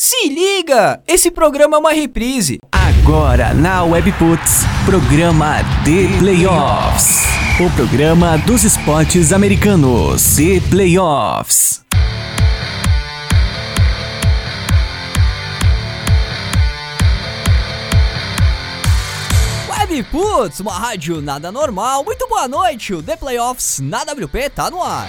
Se liga! Esse programa é uma reprise. Agora na Webputs, programa The Playoffs. O programa dos esportes americanos. The Playoffs. Webputs, uma rádio nada normal. Muito boa noite, o The Playoffs na WP tá no ar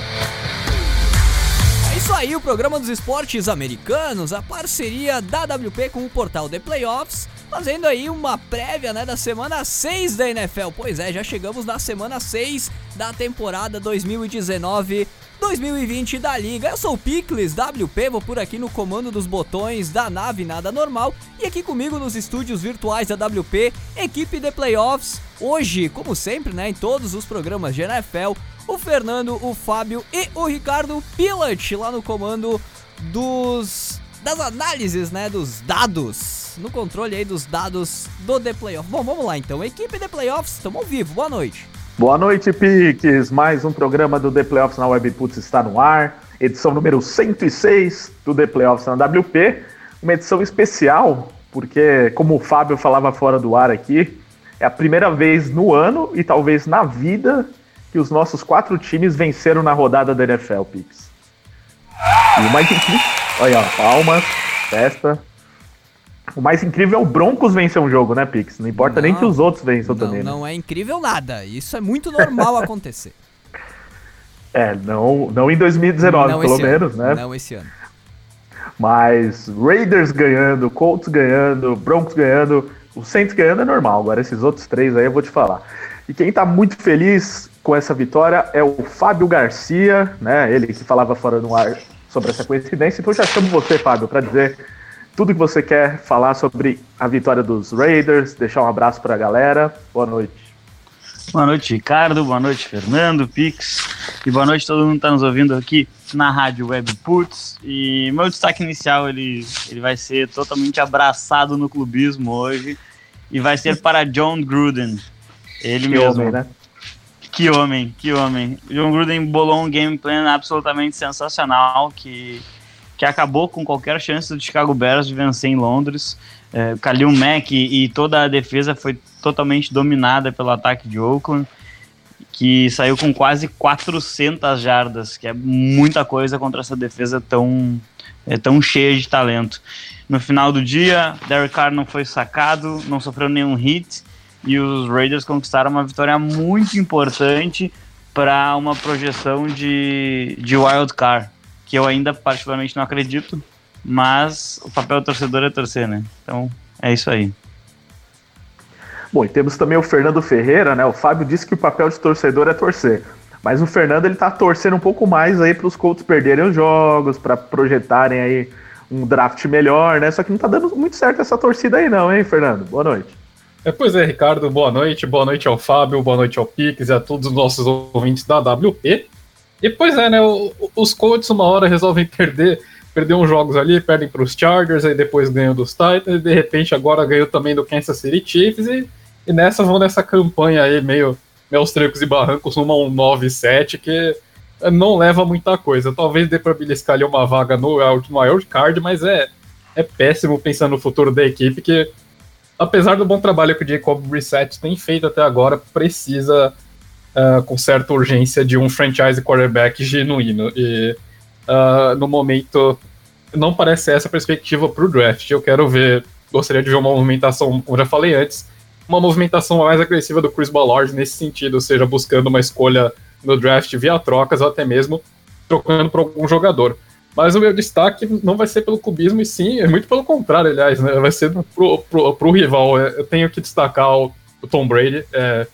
isso aí, o programa dos esportes americanos, a parceria da WP com o portal The Playoffs, fazendo aí uma prévia né, da semana 6 da NFL. Pois é, já chegamos na semana 6 da temporada 2019 2020 da Liga. Eu sou o Picles WP, vou por aqui no comando dos botões da nave Nada Normal e aqui comigo nos estúdios virtuais da WP, equipe de playoffs. Hoje, como sempre, né, em todos os programas de NFL, o Fernando, o Fábio e o Ricardo Pilat lá no comando dos das análises, né, dos dados, no controle aí dos dados do The Playoffs. Bom, vamos lá então. Equipe The Playoffs, estamos ao vivo. Boa noite. Boa noite, Piques. Mais um programa do The Playoffs na Webputs está no ar. Edição número 106 do The Playoffs na WP. Uma edição especial, porque, como o Fábio falava fora do ar aqui, é a primeira vez no ano e talvez na vida que os nossos quatro times venceram na rodada da NFL, Pix. E o mais Olha, palmas, festa. O mais incrível é o Broncos vencer um jogo, né, Pix? Não importa não, nem que os outros vençam não, também. Né? Não é incrível nada. Isso é muito normal acontecer. É, não, não em 2019, não pelo menos, ano. né? Não esse ano. Mas Raiders ganhando, Colts ganhando, Broncos ganhando, o Saints ganhando é normal. Agora esses outros três aí eu vou te falar. E quem tá muito feliz com essa vitória é o Fábio Garcia, né? Ele que falava fora do ar sobre essa coincidência. Então já chamo você, Fábio, para dizer tudo que você quer falar sobre a vitória dos Raiders, deixar um abraço para a galera. Boa noite. Boa noite, Ricardo. Boa noite, Fernando, Pix. E boa noite a todo mundo que está nos ouvindo aqui na Rádio Web Puts. E meu destaque inicial ele, ele vai ser totalmente abraçado no clubismo hoje. E vai ser para John Gruden. Ele que mesmo. Homem, né? Que homem, que homem. O John Gruden bolou um game plan absolutamente sensacional que, que acabou com qualquer chance do Chicago Bears de vencer em Londres. É, Khalil Mack e, e toda a defesa foi totalmente dominada pelo ataque de Oakland, que saiu com quase 400 jardas, que é muita coisa contra essa defesa tão, é, tão cheia de talento. No final do dia, Derek Carr não foi sacado, não sofreu nenhum hit, e os Raiders conquistaram uma vitória muito importante para uma projeção de, de wild card, que eu ainda particularmente não acredito, mas o papel do torcedor é torcer, né? Então é isso aí. Bom, e temos também o Fernando Ferreira, né? O Fábio disse que o papel de torcedor é torcer. Mas o Fernando ele tá torcendo um pouco mais aí para os Colts perderem os jogos, para projetarem aí um draft melhor, né? Só que não tá dando muito certo essa torcida aí não, hein, Fernando? Boa noite. É, pois é, Ricardo, boa noite. Boa noite ao Fábio, boa noite ao Pix e a todos os nossos ouvintes da WP. E pois é, né? os Colts uma hora resolvem perder, perder uns jogos ali, perdem para os Chargers, aí depois ganham dos Titans, e de repente agora ganhou também do Kansas City Chiefs, e, e nessa vão nessa campanha aí meio, meio aos trancos e barrancos, numa 1-9-7, que não leva muita coisa. Talvez dê para beliscar ali uma vaga no, no wild card, mas é, é péssimo pensando no futuro da equipe, que apesar do bom trabalho que o Jacob Brissett tem feito até agora, precisa, uh, com certa urgência, de um franchise quarterback genuíno. E uh, no momento, não parece essa a perspectiva para o draft. Eu quero ver, gostaria de ver uma movimentação, como já falei antes, uma movimentação mais agressiva do Chris Ballard nesse sentido, seja buscando uma escolha no draft via trocas ou até mesmo trocando por algum jogador. Mas o meu destaque não vai ser pelo cubismo, e sim, é muito pelo contrário, aliás, né? Vai ser pro, pro, pro rival. Eu tenho que destacar o, o Tom Brady, é,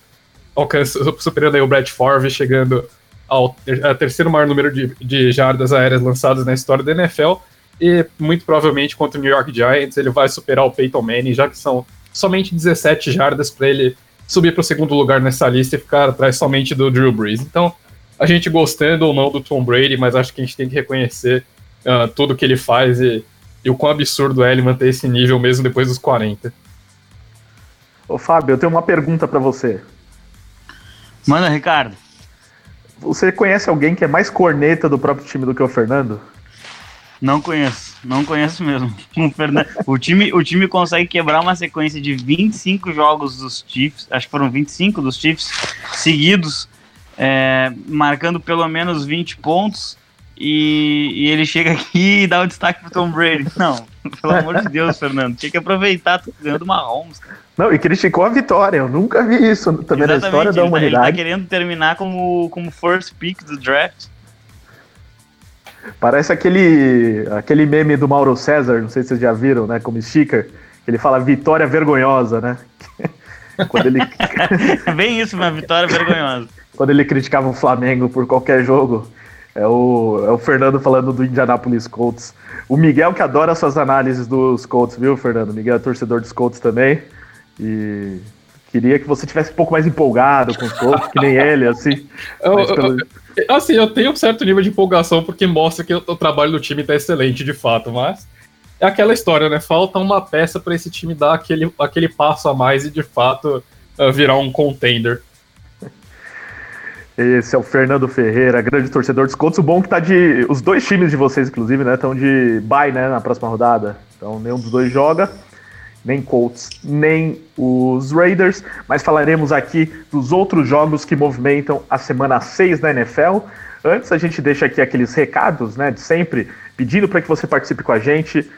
superando aí o Brett Favre, chegando ao ter, terceiro maior número de, de jardas aéreas lançadas na história da NFL. E muito provavelmente contra o New York Giants ele vai superar o Peyton Manning, já que são somente 17 jardas para ele subir para o segundo lugar nessa lista e ficar atrás somente do Drew Brees. Então, a gente gostando ou não do Tom Brady, mas acho que a gente tem que reconhecer uh, tudo que ele faz e, e o quão absurdo é ele manter esse nível mesmo depois dos 40. Ô Fábio, eu tenho uma pergunta para você. Manda, Ricardo. Você conhece alguém que é mais corneta do próprio time do que o Fernando? Não conheço. não conheço mesmo. O, Fernando, o, time, o time consegue quebrar uma sequência de 25 jogos dos Chiefs, acho que foram 25 dos Chiefs, seguidos, é, marcando pelo menos 20 pontos, e, e, ele chega aqui e dá o destaque pro Tom Brady. Não, pelo amor de Deus, Fernando, tinha que aproveitar, tô ganhando uma Holmes. Não, e criticou a vitória, eu nunca vi isso também Exatamente, na história da humanidade. Tá, ele tá querendo terminar como, como first pick do draft. Parece aquele, aquele meme do Mauro César, não sei se vocês já viram, né? Como sticker. Ele fala vitória vergonhosa, né? Quando ele... é bem isso, uma vitória vergonhosa. Quando ele criticava o Flamengo por qualquer jogo. É o, é o Fernando falando do Indianapolis Colts. O Miguel que adora suas análises dos Colts, viu, Fernando? Miguel é torcedor dos Colts também. E queria que você tivesse um pouco mais empolgado com os Colts, que nem ele, assim. Eu, pelo... Assim, eu tenho um certo nível de empolgação porque mostra que o, trabalho do time tá excelente de fato, mas é aquela história, né? Falta uma peça para esse time dar aquele, aquele passo a mais e de fato uh, virar um contender. Esse é o Fernando Ferreira, grande torcedor dos Colts. O bom é que tá de. Os dois times de vocês, inclusive, né? Estão de bye, né? Na próxima rodada. Então nenhum dos dois joga nem Colts, nem os Raiders, mas falaremos aqui dos outros jogos que movimentam a semana 6 da NFL. Antes, a gente deixa aqui aqueles recados, né, de sempre, pedindo para que você participe com a gente,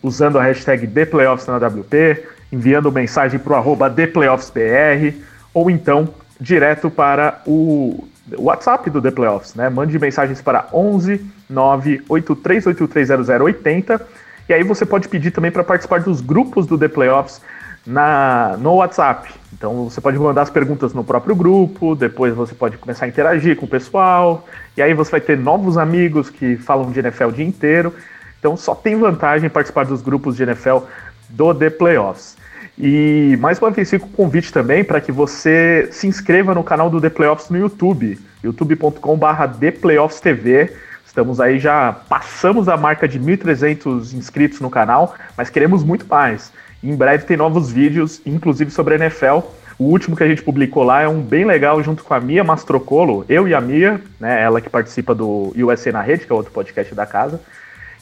usando a hashtag ThePlayoffs na WP, enviando mensagem para o arroba ThePlayoffsBR, ou então direto para o WhatsApp do The Playoffs, né? Mande mensagens para 11 983830080 e aí você pode pedir também para participar dos grupos do The Playoffs na, no WhatsApp. Então você pode mandar as perguntas no próprio grupo, depois você pode começar a interagir com o pessoal, e aí você vai ter novos amigos que falam de NFL o dia inteiro. Então só tem vantagem participar dos grupos de NFL do The Playoffs. E mais uma vez fica o convite também para que você se inscreva no canal do The Playoffs no YouTube, youtube.com/barra TV. Estamos aí já passamos a marca de 1.300 inscritos no canal, mas queremos muito mais. em breve tem novos vídeos, inclusive sobre a NFL. O último que a gente publicou lá é um bem legal junto com a Mia Mastrocolo, eu e a Mia, né, ela que participa do USA na Rede, que é outro podcast da casa.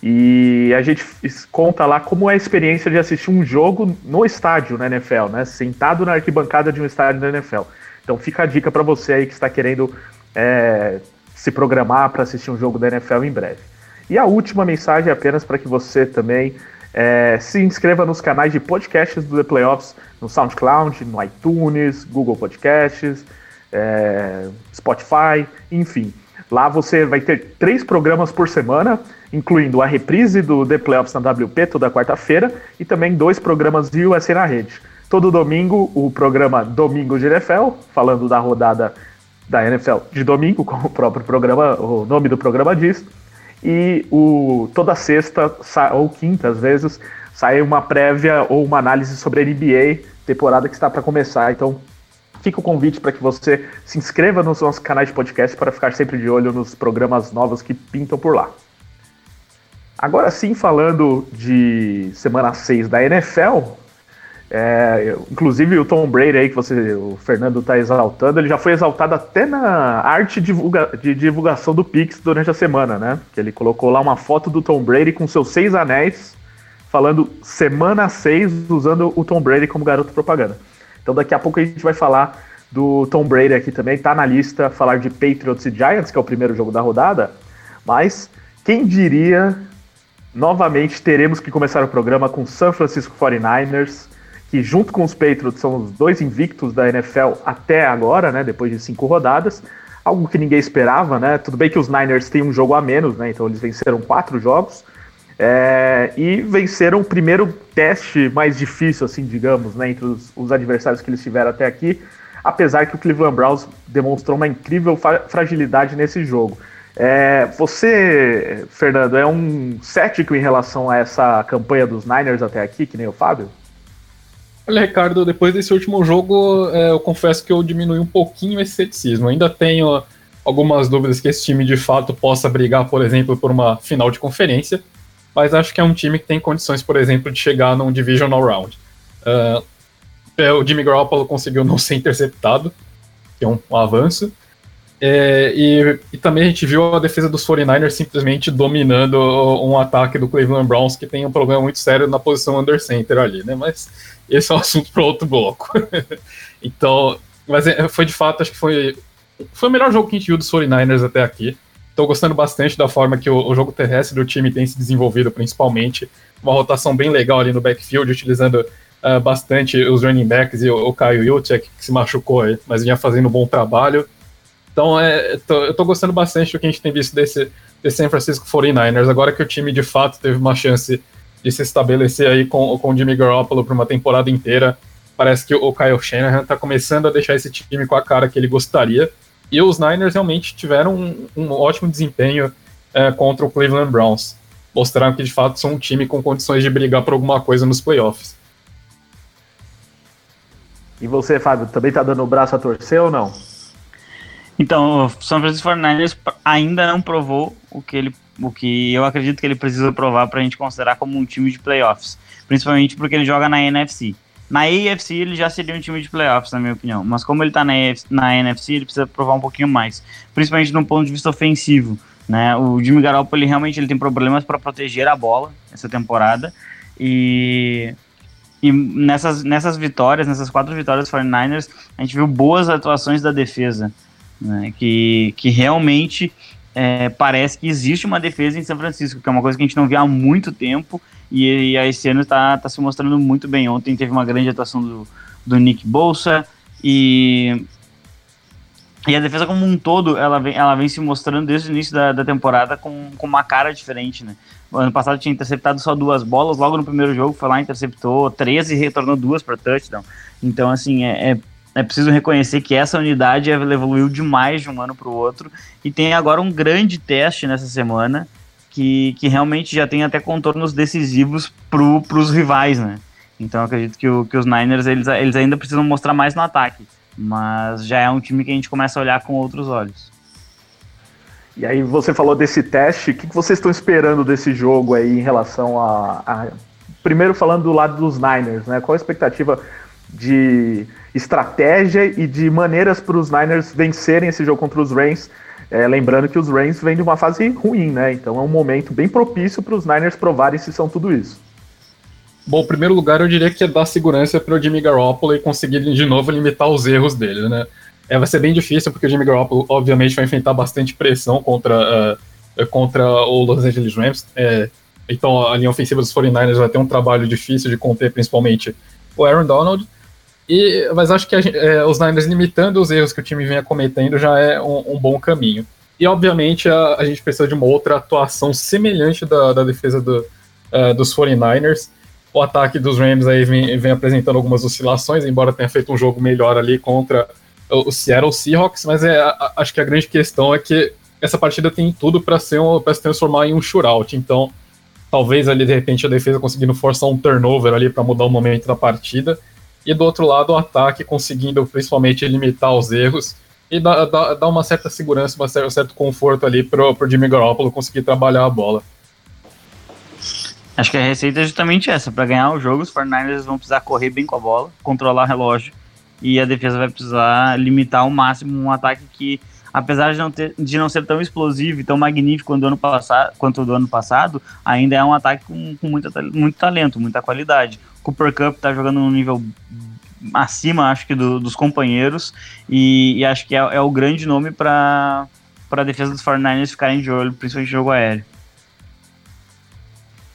E a gente conta lá como é a experiência de assistir um jogo no estádio na NFL, né? Sentado na arquibancada de um estádio da NFL. Então fica a dica para você aí que está querendo é, se programar para assistir um jogo da NFL em breve. E a última mensagem é apenas para que você também é, se inscreva nos canais de podcasts do The Playoffs no SoundCloud, no iTunes, Google Podcasts, é, Spotify, enfim. Lá você vai ter três programas por semana, incluindo a reprise do The Playoffs na WP toda quarta-feira e também dois programas de USA na rede. Todo domingo, o programa Domingo de NFL, falando da rodada da NFL de domingo, como o próprio programa, o nome do programa diz. E o, toda sexta ou quinta, às vezes, sai uma prévia ou uma análise sobre a NBA, temporada que está para começar. Então, fica o convite para que você se inscreva nos nossos canais de podcast para ficar sempre de olho nos programas novos que pintam por lá. Agora sim, falando de semana 6 da NFL, é, inclusive o Tom Brady aí que você, o Fernando está exaltando, ele já foi exaltado até na arte divulga, de divulgação do Pix durante a semana, né? Que ele colocou lá uma foto do Tom Brady com seus seis anéis, falando semana 6, usando o Tom Brady como garoto propaganda. Então daqui a pouco a gente vai falar do Tom Brady aqui também, tá na lista, falar de Patriots e Giants, que é o primeiro jogo da rodada, mas quem diria, novamente teremos que começar o programa com San Francisco 49ers, que junto com os Patriots são os dois invictos da NFL até agora, né, depois de cinco rodadas, algo que ninguém esperava, né, tudo bem que os Niners têm um jogo a menos, né, então eles venceram quatro jogos, é, e venceram o primeiro teste mais difícil, assim, digamos, né, entre os, os, adversários que eles tiveram até aqui, apesar que o Cleveland Browns demonstrou uma incrível fragilidade nesse jogo. É, você, Fernando, é um cético em relação a essa campanha dos Niners até aqui, que nem o Fábio? Olha, Ricardo, depois desse último jogo, é, eu confesso que eu diminui um pouquinho esse ceticismo. ainda tenho algumas dúvidas que esse time de fato possa brigar, por exemplo, por uma final de conferência, mas acho que é um time que tem condições, por exemplo, de chegar num divisional round. Uh, o Jimmy Garoppolo conseguiu não ser interceptado, que é um, um avanço. É, e, e, também a gente viu a defesa dos 49ers simplesmente dominando um ataque do Cleveland Browns que tem um problema muito sério na posição under center ali, né? Mas esse é um assunto para outro bloco. então, mas é, foi de fato, acho que foi, foi o melhor jogo que a gente viu dos 49ers até aqui. Estou gostando bastante da forma que o, o, jogo terrestre do time tem se desenvolvido, principalmente. Uma rotação bem legal ali no backfield, utilizando uh, bastante os running backs e o, o Caio Jutek, que se machucou, mas vinha fazendo um bom trabalho. Então, é, tô, eu tô gostando bastante do que a gente tem visto desse, desse San Francisco 49ers. Agora que o time de fato teve uma chance de se estabelecer aí com, com o Jimmy Garoppolo por uma temporada inteira, parece que o Kyle Shanahan tá começando a deixar esse time com a cara que ele gostaria. E os Niners realmente tiveram um, um ótimo desempenho é, contra o Cleveland Browns. Mostraram que de fato são um time com condições de brigar por alguma coisa nos playoffs. E você, Fábio, também tá dando o braço a torcer ou não? Então, o São Francisco 49ers ainda não provou o que ele o que eu acredito que ele precisa provar para a gente considerar como um time de playoffs, principalmente porque ele joga na NFC. Na AFC ele já seria um time de playoffs, na minha opinião, mas como ele está na, na NFC, ele precisa provar um pouquinho mais, principalmente no ponto de vista ofensivo. Né? O Jimmy Garoppolo ele realmente ele tem problemas para proteger a bola essa temporada e e nessas, nessas vitórias, nessas quatro vitórias dos 49ers, a gente viu boas atuações da defesa né, que, que realmente é, parece que existe uma defesa em São Francisco, que é uma coisa que a gente não vê há muito tempo, e, e esse ano está tá se mostrando muito bem. Ontem teve uma grande atuação do, do Nick Bolsa, e, e a defesa como um todo, ela vem, ela vem se mostrando desde o início da, da temporada com, com uma cara diferente, né? Ano passado tinha interceptado só duas bolas, logo no primeiro jogo foi lá, interceptou 13 e retornou duas para touchdown. Então, assim, é, é é preciso reconhecer que essa unidade evoluiu demais de um ano para o outro e tem agora um grande teste nessa semana que, que realmente já tem até contornos decisivos para os rivais, né? Então acredito que, o, que os Niners eles, eles ainda precisam mostrar mais no ataque, mas já é um time que a gente começa a olhar com outros olhos. E aí você falou desse teste, o que, que vocês estão esperando desse jogo aí em relação a, a... Primeiro falando do lado dos Niners, né? Qual a expectativa de estratégia e de maneiras para os Niners vencerem esse jogo contra os Rams. É, lembrando que os Rams vêm de uma fase ruim, né? Então é um momento bem propício para os Niners provarem se são tudo isso. Bom, em primeiro lugar, eu diria que é dar segurança para o Jimmy Garoppolo e conseguir de novo limitar os erros dele, né? É, vai ser bem difícil, porque o Jimmy Garoppolo, obviamente, vai enfrentar bastante pressão contra, uh, contra o Los Angeles Rams. É, então, a linha ofensiva dos 49ers vai ter um trabalho difícil de conter, principalmente o Aaron Donald. E, mas acho que é, os Niners limitando os erros que o time vinha cometendo já é um, um bom caminho. E, obviamente, a, a, gente precisa de uma outra atuação semelhante da, da defesa do, uh, dos 49ers. O ataque dos Rams aí vem, vem, apresentando algumas oscilações, embora tenha feito um jogo melhor ali contra o Seattle Seahawks, mas é, a, acho que a grande questão é que essa partida tem tudo para um, se transformar em um shootout. Então, talvez ali de repente a defesa conseguindo forçar um turnover ali para mudar o momento da partida e do outro lado o ataque conseguindo principalmente limitar os erros e dar, dar, dar uma certa segurança, um certo conforto ali pro, pro Jimmy Garoppolo conseguir trabalhar a bola. Acho que a receita é justamente essa, para ganhar o jogo os 49ers vão precisar correr bem com a bola, controlar o relógio e a defesa vai precisar limitar ao máximo um ataque que apesar de não, ter, de não ser tão explosivo e tão magnífico quanto o ano passado, do ano passado, ainda é um ataque com, com muita, muito talento, muita qualidade. Cooper Cup está jogando num nível acima, acho que, do, dos companheiros, e, e, acho que é, é o grande nome para a defesa dos 49ers ficarem de olho, principalmente jogo aéreo.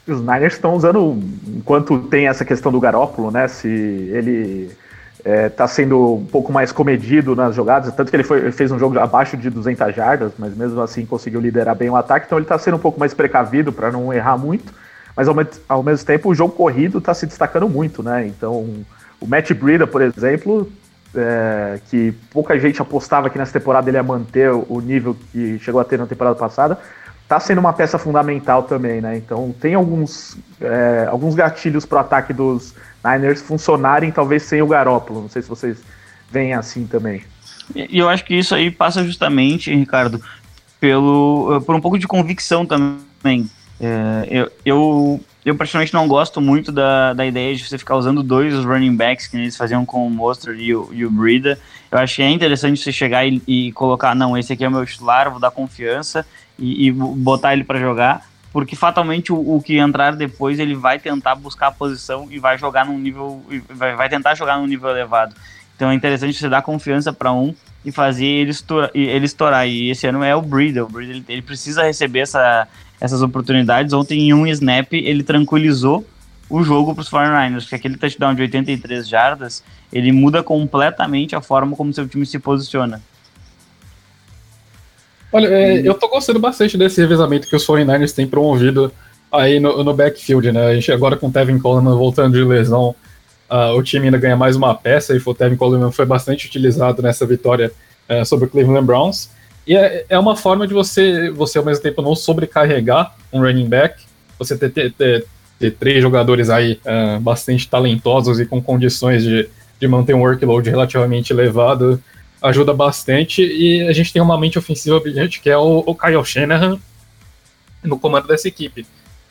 Os Niners estão usando, enquanto tem essa questão do Garópolo, né? Se ele é, tá sendo um pouco mais comedido nas jogadas, tanto que ele, foi, ele, fez um jogo abaixo de 200 jardas, mas mesmo assim conseguiu liderar bem o ataque, então ele está sendo um pouco mais precavido para não errar muito, mas ao, ao, mesmo tempo o jogo corrido está se destacando muito, né? Então o Matt Breida, por exemplo, é, que pouca gente apostava que nessa temporada ele ia manter o nível que chegou a ter na temporada passada, está sendo uma peça fundamental também, né? Então tem alguns, é, alguns gatilhos para o ataque dos Niners funcionarem, talvez sem o Garópolo. Não sei se vocês veem assim também. E eu acho que isso aí passa justamente, Ricardo, pelo, por um pouco de convicção também. É, eu, eu, eu praticamente não gosto muito da, da ideia de você ficar usando dois running backs que eles faziam com o Monster e o, e o Brida. Eu acho que é interessante você chegar e, e, colocar, não, esse aqui é o meu titular, vou dar confiança e, e botar ele para jogar, porque fatalmente o, o, que entrar depois ele vai tentar buscar a posição e vai jogar num nível, vai, vai tentar jogar num nível elevado. Então é interessante você dar confiança para um e fazer ele estourar, ele estourar. E esse ano é o Breeder. O Breeder ele, ele precisa receber essa, essas oportunidades. Ontem, em um snap, ele tranquilizou o jogo para os 49ers, porque aquele touchdown de 83 jardas, ele muda completamente a forma como seu time se posiciona. Olha, é, eu tô gostando bastante desse revezamento que os 49ers têm promovido aí no, no backfield, né? A gente agora com o Tevin Coleman voltando de lesão, uh, o time ainda ganha mais uma peça e o Tevin Coleman foi bastante utilizado nessa vitória uh, sobre o Cleveland Browns. E é, é uma forma de você, você ao mesmo tempo não sobrecarregar um running back, você ter, ter, ter, ter três jogadores aí uh, bastante talentosos e com condições de, de manter um workload relativamente elevado, ajuda bastante. E a gente tem uma mente ofensiva brilhante que é o, o Kyle Shanahan no comando dessa equipe.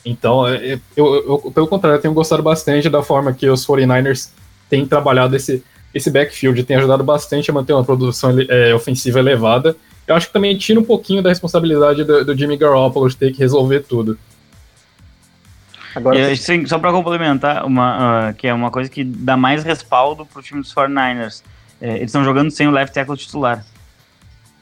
Então, é, é, eu, eu, pelo contrário, eu tenho gostado bastante da forma que os 49ers têm trabalhado esse, esse backfield, tem ajudado bastante a manter uma produção é, ofensiva elevada eu acho que também tira um pouquinho da responsabilidade do, do Jimmy Garoppolo de ter que resolver tudo. Agora, e, sim, só para complementar, uma, uh, que é uma coisa que dá mais respaldo para o time dos 49ers. É, eles estão jogando sem o left tackle titular.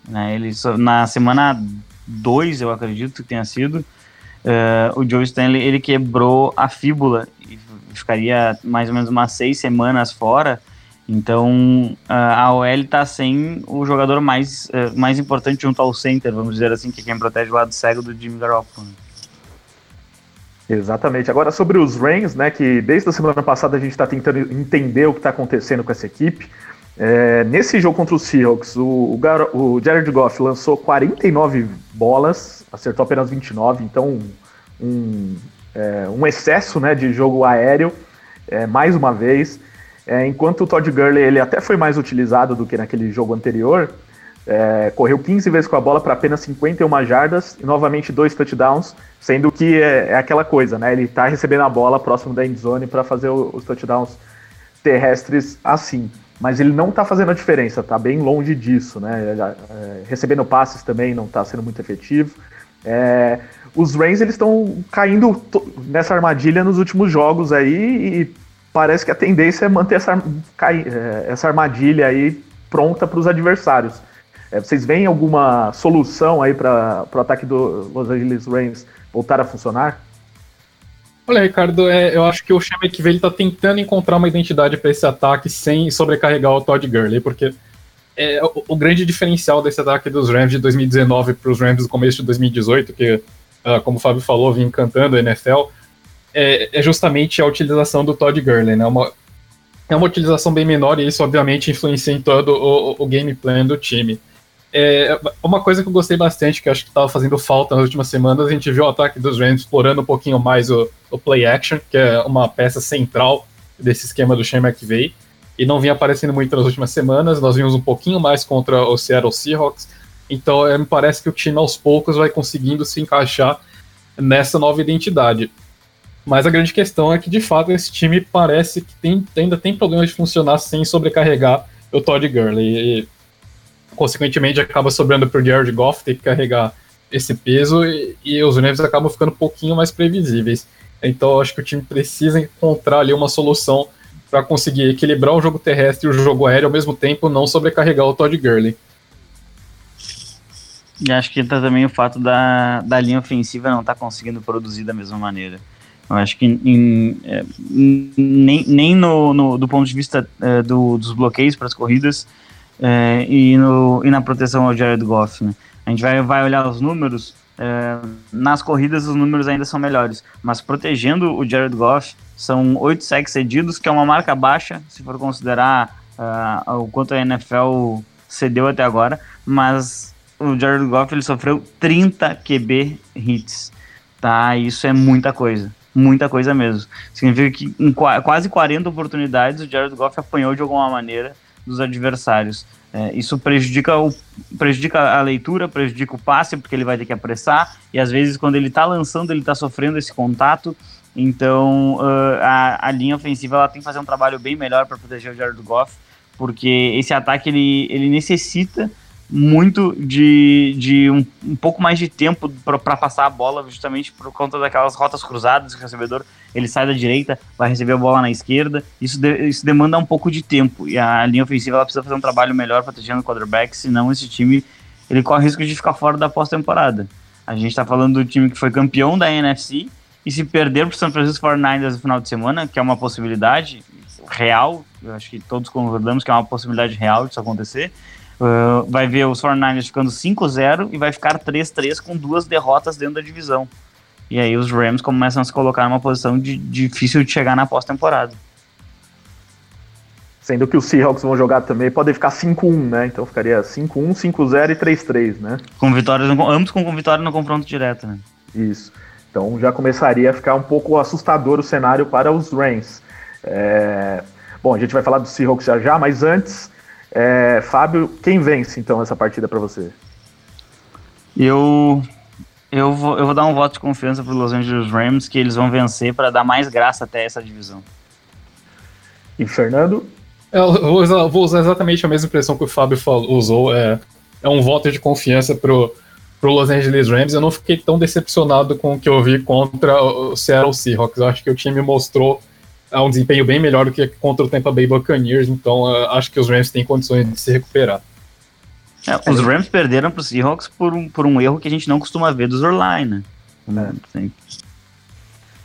Né, eles, na semana 2, eu acredito que tenha sido, uh, o Joe Stanley ele quebrou a fíbula e ficaria mais ou menos umas seis semanas fora. Então a OL está sem o jogador mais, eh, mais importante junto ao center, vamos dizer assim, que é quem protege o lado cego do Jimmy Garoppolo. Exatamente. Agora sobre os Rams, né, que desde a semana passada a gente está tentando entender o que está acontecendo com essa equipe. É, nesse jogo contra os Seahawks, o, o, o, Jared Goff lançou 49 bolas, acertou apenas 29, então um, é, um excesso né, de jogo aéreo, é, mais uma vez. É, enquanto o Todd Gurley ele até foi mais utilizado do que naquele jogo anterior, é, correu 15 vezes com a bola para apenas 51 jardas e novamente dois touchdowns, sendo que é, é aquela coisa, né? Ele está recebendo a bola próximo da endzone para fazer o, os touchdowns terrestres assim. Mas ele não está fazendo a diferença, está bem longe disso, né? É, recebendo passes também não está sendo muito efetivo. É, os Rams eles estão caindo nessa armadilha nos últimos jogos aí e parece que a tendência é manter essa, é, essa armadilha aí pronta para os adversários. É, vocês veem alguma solução aí para o ataque do Los Angeles Rams voltar a funcionar? Olha, Ricardo, é, eu acho que o Shemek está tentando encontrar uma identidade para esse ataque sem sobrecarregar o Todd Gurley, porque é, o, o, grande diferencial desse ataque dos Rams de 2019 para os Rams do começo de 2018, que, uh, como o Fábio falou, vinha encantando a NFL, é, é justamente a utilização do Todd Gurley, né? Uma, é uma utilização bem menor e isso obviamente influencia em todo o, o game plan do time. É, uma coisa que eu gostei bastante, que acho que estava fazendo falta nas últimas semanas, a gente viu o ataque dos Rams explorando um pouquinho mais o, o play action, que é uma peça central desse esquema do Shane McVay, e não vinha aparecendo muito nas últimas semanas. Nós vimos um pouquinho mais contra o Seattle Seahawks, então é, me parece que o time aos poucos vai conseguindo se encaixar nessa nova identidade. Mas a grande questão é que, de fato, esse time parece que tem, ainda tem problemas de funcionar sem sobrecarregar o Todd Gurley. E, consequentemente, acaba sobrando para o Jared Goff ter que carregar esse peso e, e os Rams acabam ficando um pouquinho mais previsíveis. Então, acho que o time precisa encontrar ali uma solução para conseguir equilibrar o jogo terrestre e o jogo aéreo ao mesmo tempo, não sobrecarregar o Todd Gurley. E acho que tá também o fato da, da linha ofensiva não estar tá conseguindo produzir da mesma maneira. Eu acho que em, é, nem, nem no, no, do ponto de vista é, do, dos bloqueios para as corridas é, e, no, e na proteção ao Jared Goff. Né? A gente vai, vai olhar os números. É, nas corridas os números ainda são melhores, mas protegendo o Jared Goff são oito sacks cedidos, que é uma marca baixa, se for considerar uh, o quanto a NFL cedeu até agora, mas o Jared Goff ele sofreu 30 QB hits, tá? Isso é muita coisa muita coisa mesmo. Significa que em quase 40 oportunidades o Jared Goff apanhou de alguma maneira dos adversários. É, isso prejudica, o, prejudica a leitura, prejudica o passe, porque ele vai ter que apressar, e às vezes quando ele está lançando, ele está sofrendo esse contato, Então uh, a, a linha ofensiva ela tem que fazer um trabalho bem melhor para proteger o Jared Goff, porque esse ataque ele, ele necessita muito de, de um, um pouco mais de tempo para passar a bola, justamente por conta daquelas rotas cruzadas. O recebedor ele sai da direita, vai receber a bola na esquerda. Isso, de, isso demanda um pouco de tempo e a linha ofensiva ela precisa fazer um trabalho melhor protegendo o quarterback, senão esse time ele corre risco de ficar fora da pós-temporada. A gente está falando do time que foi campeão da NFC e se perder para o São Francisco 49ers no final de semana, que é uma possibilidade real, eu acho que todos concordamos que é uma possibilidade real disso acontecer, uh, vai ver os 49ers ficando 5-0 e vai ficar 3-3 com duas derrotas dentro da divisão. E aí os Rams começam a se colocar numa posição de, difícil de chegar na pós-temporada. Sendo que os Seahawks vão jogar também, podem ficar 5-1, né? Então ficaria 5-1, 5-0 e 3-3, né? Com vitórias, ambos com vitória no confronto direto, né? Isso. Então já começaria a ficar um pouco assustador o cenário para os Rams. É... Bom, a gente vai falar do Seahawks já já, mas antes, é... Fábio, quem vence então essa partida para você? Eu eu vou, eu vou dar um voto de confiança para os Los Angeles Rams que eles vão vencer para dar mais graça até essa divisão. E Fernando? Eu vou usar, vou usar, exatamente a mesma impressão que o Fábio falou, usou. É, é um voto de confiança pro, pro Los Angeles Rams. Eu não fiquei tão decepcionado com o que eu vi contra o Seattle Seahawks. Eu acho que o time mostrou é, um desempenho bem melhor do que contra o Tampa Bay Buccaneers. Então uh, acho que os Rams têm condições de se recuperar. É, os Rams perderam para os Seahawks por um, por um erro que a gente não costuma ver dos Orline, né? É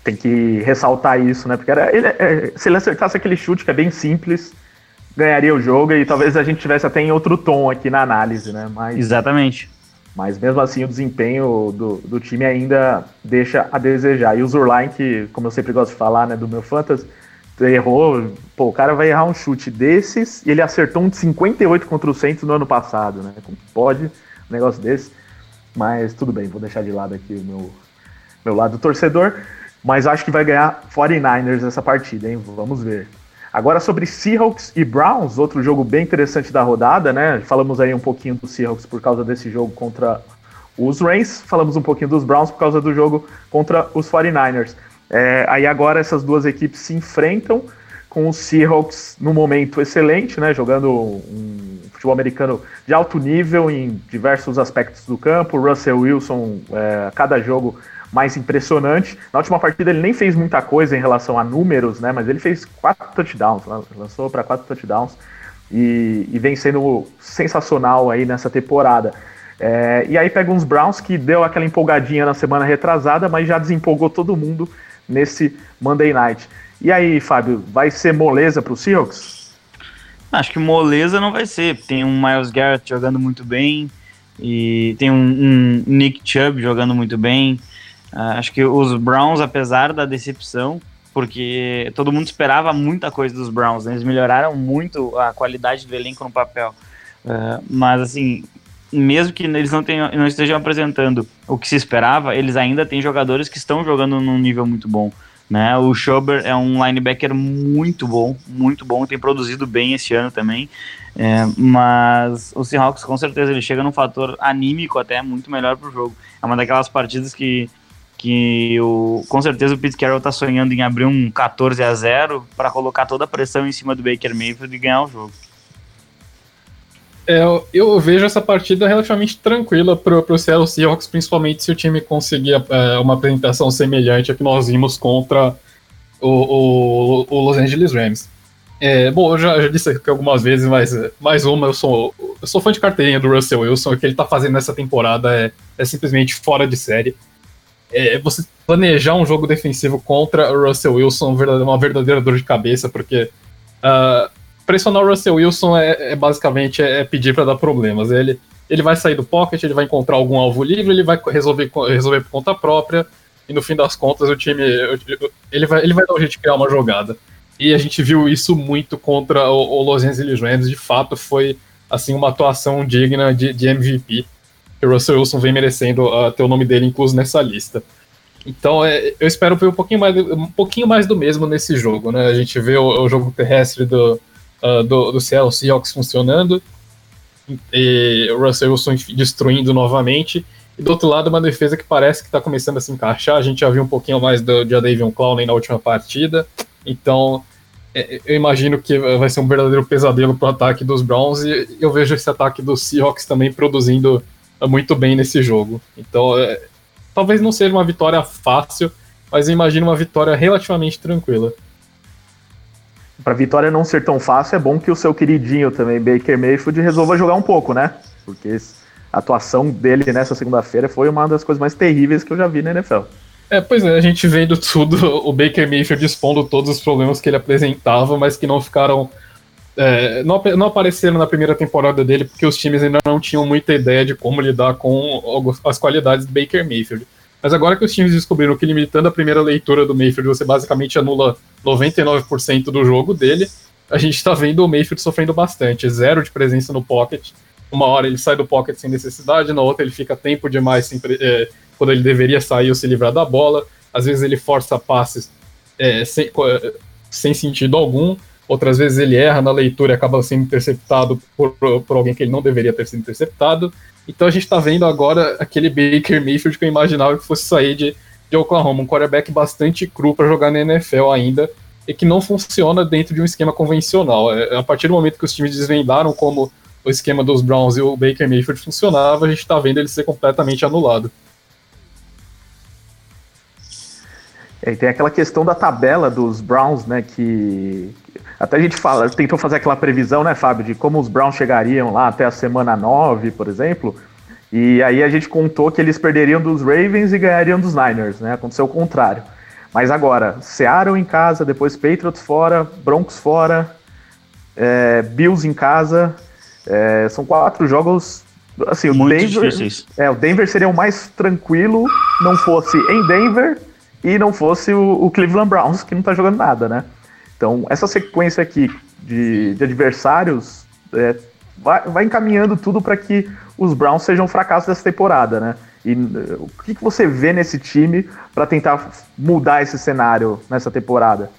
tem que ressaltar isso, né? Porque era, ele, é, se ele acertasse aquele chute que é bem simples, ganharia o jogo e talvez a gente tivesse até em outro tom aqui na análise, né? Mas, Exatamente. Mas mesmo assim o desempenho do, do time ainda deixa a desejar. E o Zurline, que, como eu sempre gosto de falar, né, do meu Fantasy, errou. Pô, o cara vai errar um chute desses e ele acertou um de 58 contra o Santos no ano passado, né? Como pode um negócio desse? Mas tudo bem, vou deixar de lado aqui o meu, meu lado torcedor. Mas acho que vai ganhar 49ers essa partida, hein? Vamos ver. Agora sobre Seahawks e Browns, outro jogo bem interessante da rodada, né? Falamos aí um pouquinho do Seahawks por causa desse jogo contra os Rams, falamos um pouquinho dos Browns por causa do jogo contra os 49ers. É, aí agora essas duas equipes se enfrentam com os Seahawks no momento excelente, né? Jogando um futebol americano de alto nível em diversos aspectos do campo. Russell Wilson, é, cada jogo mais impressionante. Na última partida ele nem fez muita coisa em relação a números, né? Mas ele fez quatro touchdowns, lançou para quatro touchdowns e, e, vem sendo sensacional aí nessa temporada. É, e aí pega uns Browns que deu aquela empolgadinha na semana retrasada, mas já desempolgou todo mundo nesse Monday Night. E aí, Fábio, vai ser moleza para os Seahawks? Acho que moleza não vai ser. Tem um Miles Garrett jogando muito bem e tem um, um Nick Chubb jogando muito bem. Uh, acho que os Browns, apesar da decepção, porque todo mundo esperava muita coisa dos Browns, né? eles melhoraram muito a qualidade do elenco no papel. Uh, mas assim, mesmo que eles não, tenham, não estejam apresentando o que se esperava, eles ainda têm jogadores que estão jogando num nível muito bom. Né? O Schober é um linebacker muito bom, muito bom, tem produzido bem esse ano também. É, mas o Seahawks com certeza ele chega num fator anímico até muito melhor para o jogo. É uma daquelas partidas que que o, com certeza o Pete Carroll tá sonhando em abrir um 14 a 0 para colocar toda a pressão em cima do Baker Mayfield e ganhar o jogo. É, eu vejo essa partida relativamente tranquila para o Seattle Seahawks, principalmente se o time conseguir é, uma apresentação semelhante a que nós vimos contra o, o, o Los Angeles Rams. É, bom, eu já, já, disse aqui algumas vezes, mas mais uma, eu sou, eu sou fã de carteirinha do Russell Wilson, o que ele está fazendo nessa temporada é, é simplesmente fora de série é, você planejar um jogo defensivo contra o Russell Wilson é uma verdadeira dor de cabeça, porque uh, pressionar o Russell Wilson é, é basicamente é, pedir para dar problemas. Ele, ele vai sair do pocket, ele vai encontrar algum alvo livre, ele vai resolver, resolver por conta própria, e no fim das contas o time ele vai, ele vai dar um jeito de criar uma jogada. E a gente viu isso muito contra o, o Los Angeles Rams, de fato foi assim uma atuação digna de, de MVP que o Russell Wilson vem merecendo uh, ter o nome dele incluso nessa lista. Então, é, eu espero ver um pouquinho, mais, um pouquinho mais do mesmo nesse jogo, né? A gente vê o, o jogo terrestre do, uh, do, do Seattle Seahawks funcionando, e o Russell Wilson destruindo novamente, E do outro lado, uma defesa que parece que está começando a se encaixar. A gente já viu um pouquinho mais do, de Adavion Clowney na última partida. Então, é, eu imagino que vai ser um verdadeiro pesadelo para o ataque dos Browns. E eu vejo esse ataque dos Seahawks também produzindo muito bem nesse jogo. Então, é, talvez não seja uma vitória fácil, mas eu imagino uma vitória relativamente tranquila. Para vitória não ser tão fácil, é bom que o seu queridinho também, Baker Mayfield, resolva jogar um pouco, né? Porque a atuação dele nessa segunda-feira foi uma das coisas mais terríveis que eu já vi na NFL. É, pois é, a gente vendo tudo, o Baker Mayfield expondo todos os problemas que ele apresentava, mas que não ficaram. É, não, não apareceram na primeira temporada dele, porque os times ainda não tinham muita ideia de como lidar com as qualidades do Baker Mayfield. Mas agora que os times descobriram que limitando a primeira leitura do Mayfield, você basicamente anula 99% do jogo dele, a gente está vendo o Mayfield sofrendo bastante. Zero de presença no pocket. Uma hora ele sai do pocket sem necessidade, na outra ele fica tempo demais sem, é, quando ele deveria sair ou se livrar da bola. Às vezes ele força passes é, sem, sem sentido algum. Outras vezes ele erra na leitura e acaba sendo interceptado por, por alguém que ele não deveria ter sido interceptado. Então a gente está vendo agora aquele Baker Mayfield que eu imaginava que fosse sair de, de Oklahoma, um quarterback bastante cru para jogar na NFL ainda e que não funciona dentro de um esquema convencional. É, a partir do momento que os times desvendaram como o esquema dos Browns e o Baker Mayfield funcionava, a gente está vendo ele ser completamente anulado. É, tem aquela questão da tabela dos Browns, né, que até a gente fala, tentou fazer aquela previsão, né, Fábio, de como os Browns chegariam lá até a semana 9, por exemplo. E aí a gente contou que eles perderiam dos Ravens e ganhariam dos Niners, né? Aconteceu o contrário. Mas agora, Seattle em casa, depois Patriots fora, Broncos fora, é, Bills em casa. É, são quatro jogos. Assim, Muito o Denver, difíceis. É, o Denver seria o mais tranquilo, não fosse em Denver e não fosse o, o Cleveland Browns, que não tá jogando nada, né? Então, essa sequência aqui de, de adversários é, vai, vai, encaminhando tudo para que os Browns sejam um fracasso dessa temporada, né? E o que, que você vê nesse time para tentar mudar esse cenário nessa temporada?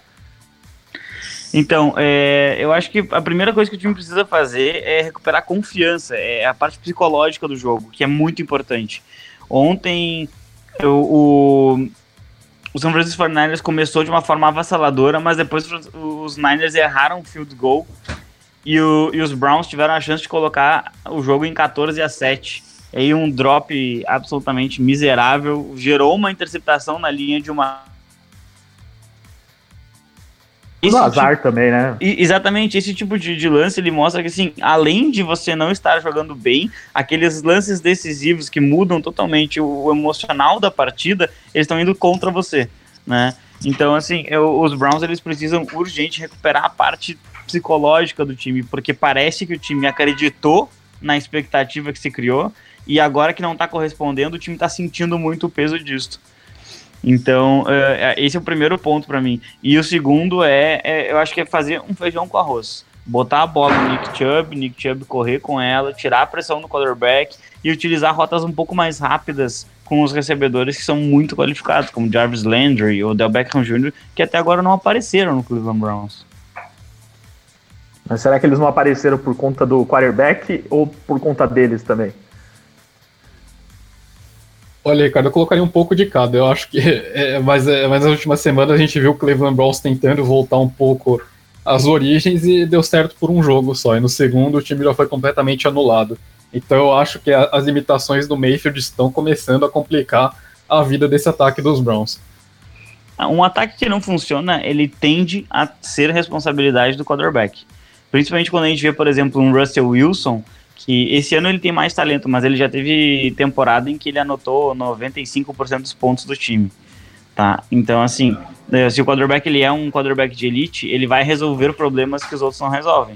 Então, é, eu acho que a primeira coisa que o time precisa fazer é recuperar a confiança, é a parte psicológica do jogo, que é muito importante. Ontem, eu, o, o São Francisco 49ers começou de uma forma avassaladora, mas depois os Niners erraram o field goal e, o, e os Browns tiveram a chance de colocar o jogo em 14 a 7. Aí um drop absolutamente miserável, gerou uma interceptação na linha de uma esse no azar tipo, também, né? Exatamente, esse tipo de, de, lance ele mostra que, assim, além de você não estar jogando bem, aqueles lances decisivos que mudam totalmente o, o emocional da partida, eles estão indo contra você, né? Então, assim, eu, os Browns eles precisam urgente recuperar a parte psicológica do time, porque parece que o time acreditou na expectativa que se criou e agora que não está correspondendo, o time está sentindo muito o peso disso. Então, uh, esse é o primeiro ponto para mim. E o segundo é, é, eu acho que é fazer um feijão com arroz. Botar a bola no Nick Chubb, Nick Chubb correr com ela, tirar a pressão do quarterback e utilizar rotas um pouco mais rápidas com os recebedores que são muito qualificados, como Jarvis Landry ou Del Beckham Jr., que até agora não apareceram no Cleveland Browns. Mas será que eles não apareceram por conta do quarterback ou por conta deles também? Olha, Ricardo, eu colocaria um pouco de cada. Eu acho que, é, mas, é, mas nas últimas semanas a gente viu o Cleveland Browns tentando voltar um pouco às origens e deu certo por um jogo só. E no segundo o time já foi completamente anulado. Então eu acho que a, as limitações do Mayfield estão começando a complicar a vida desse ataque dos Browns. Um ataque que não funciona, ele tende a ser responsabilidade do quarterback. Principalmente quando a gente vê, por exemplo, um Russell Wilson que esse ano ele tem mais talento, mas ele já teve temporada em que ele anotou 95% dos pontos do time. Tá? Então, assim, eh, se o quarterback ele é um quarterback de elite, ele vai resolver problemas que os outros não resolvem.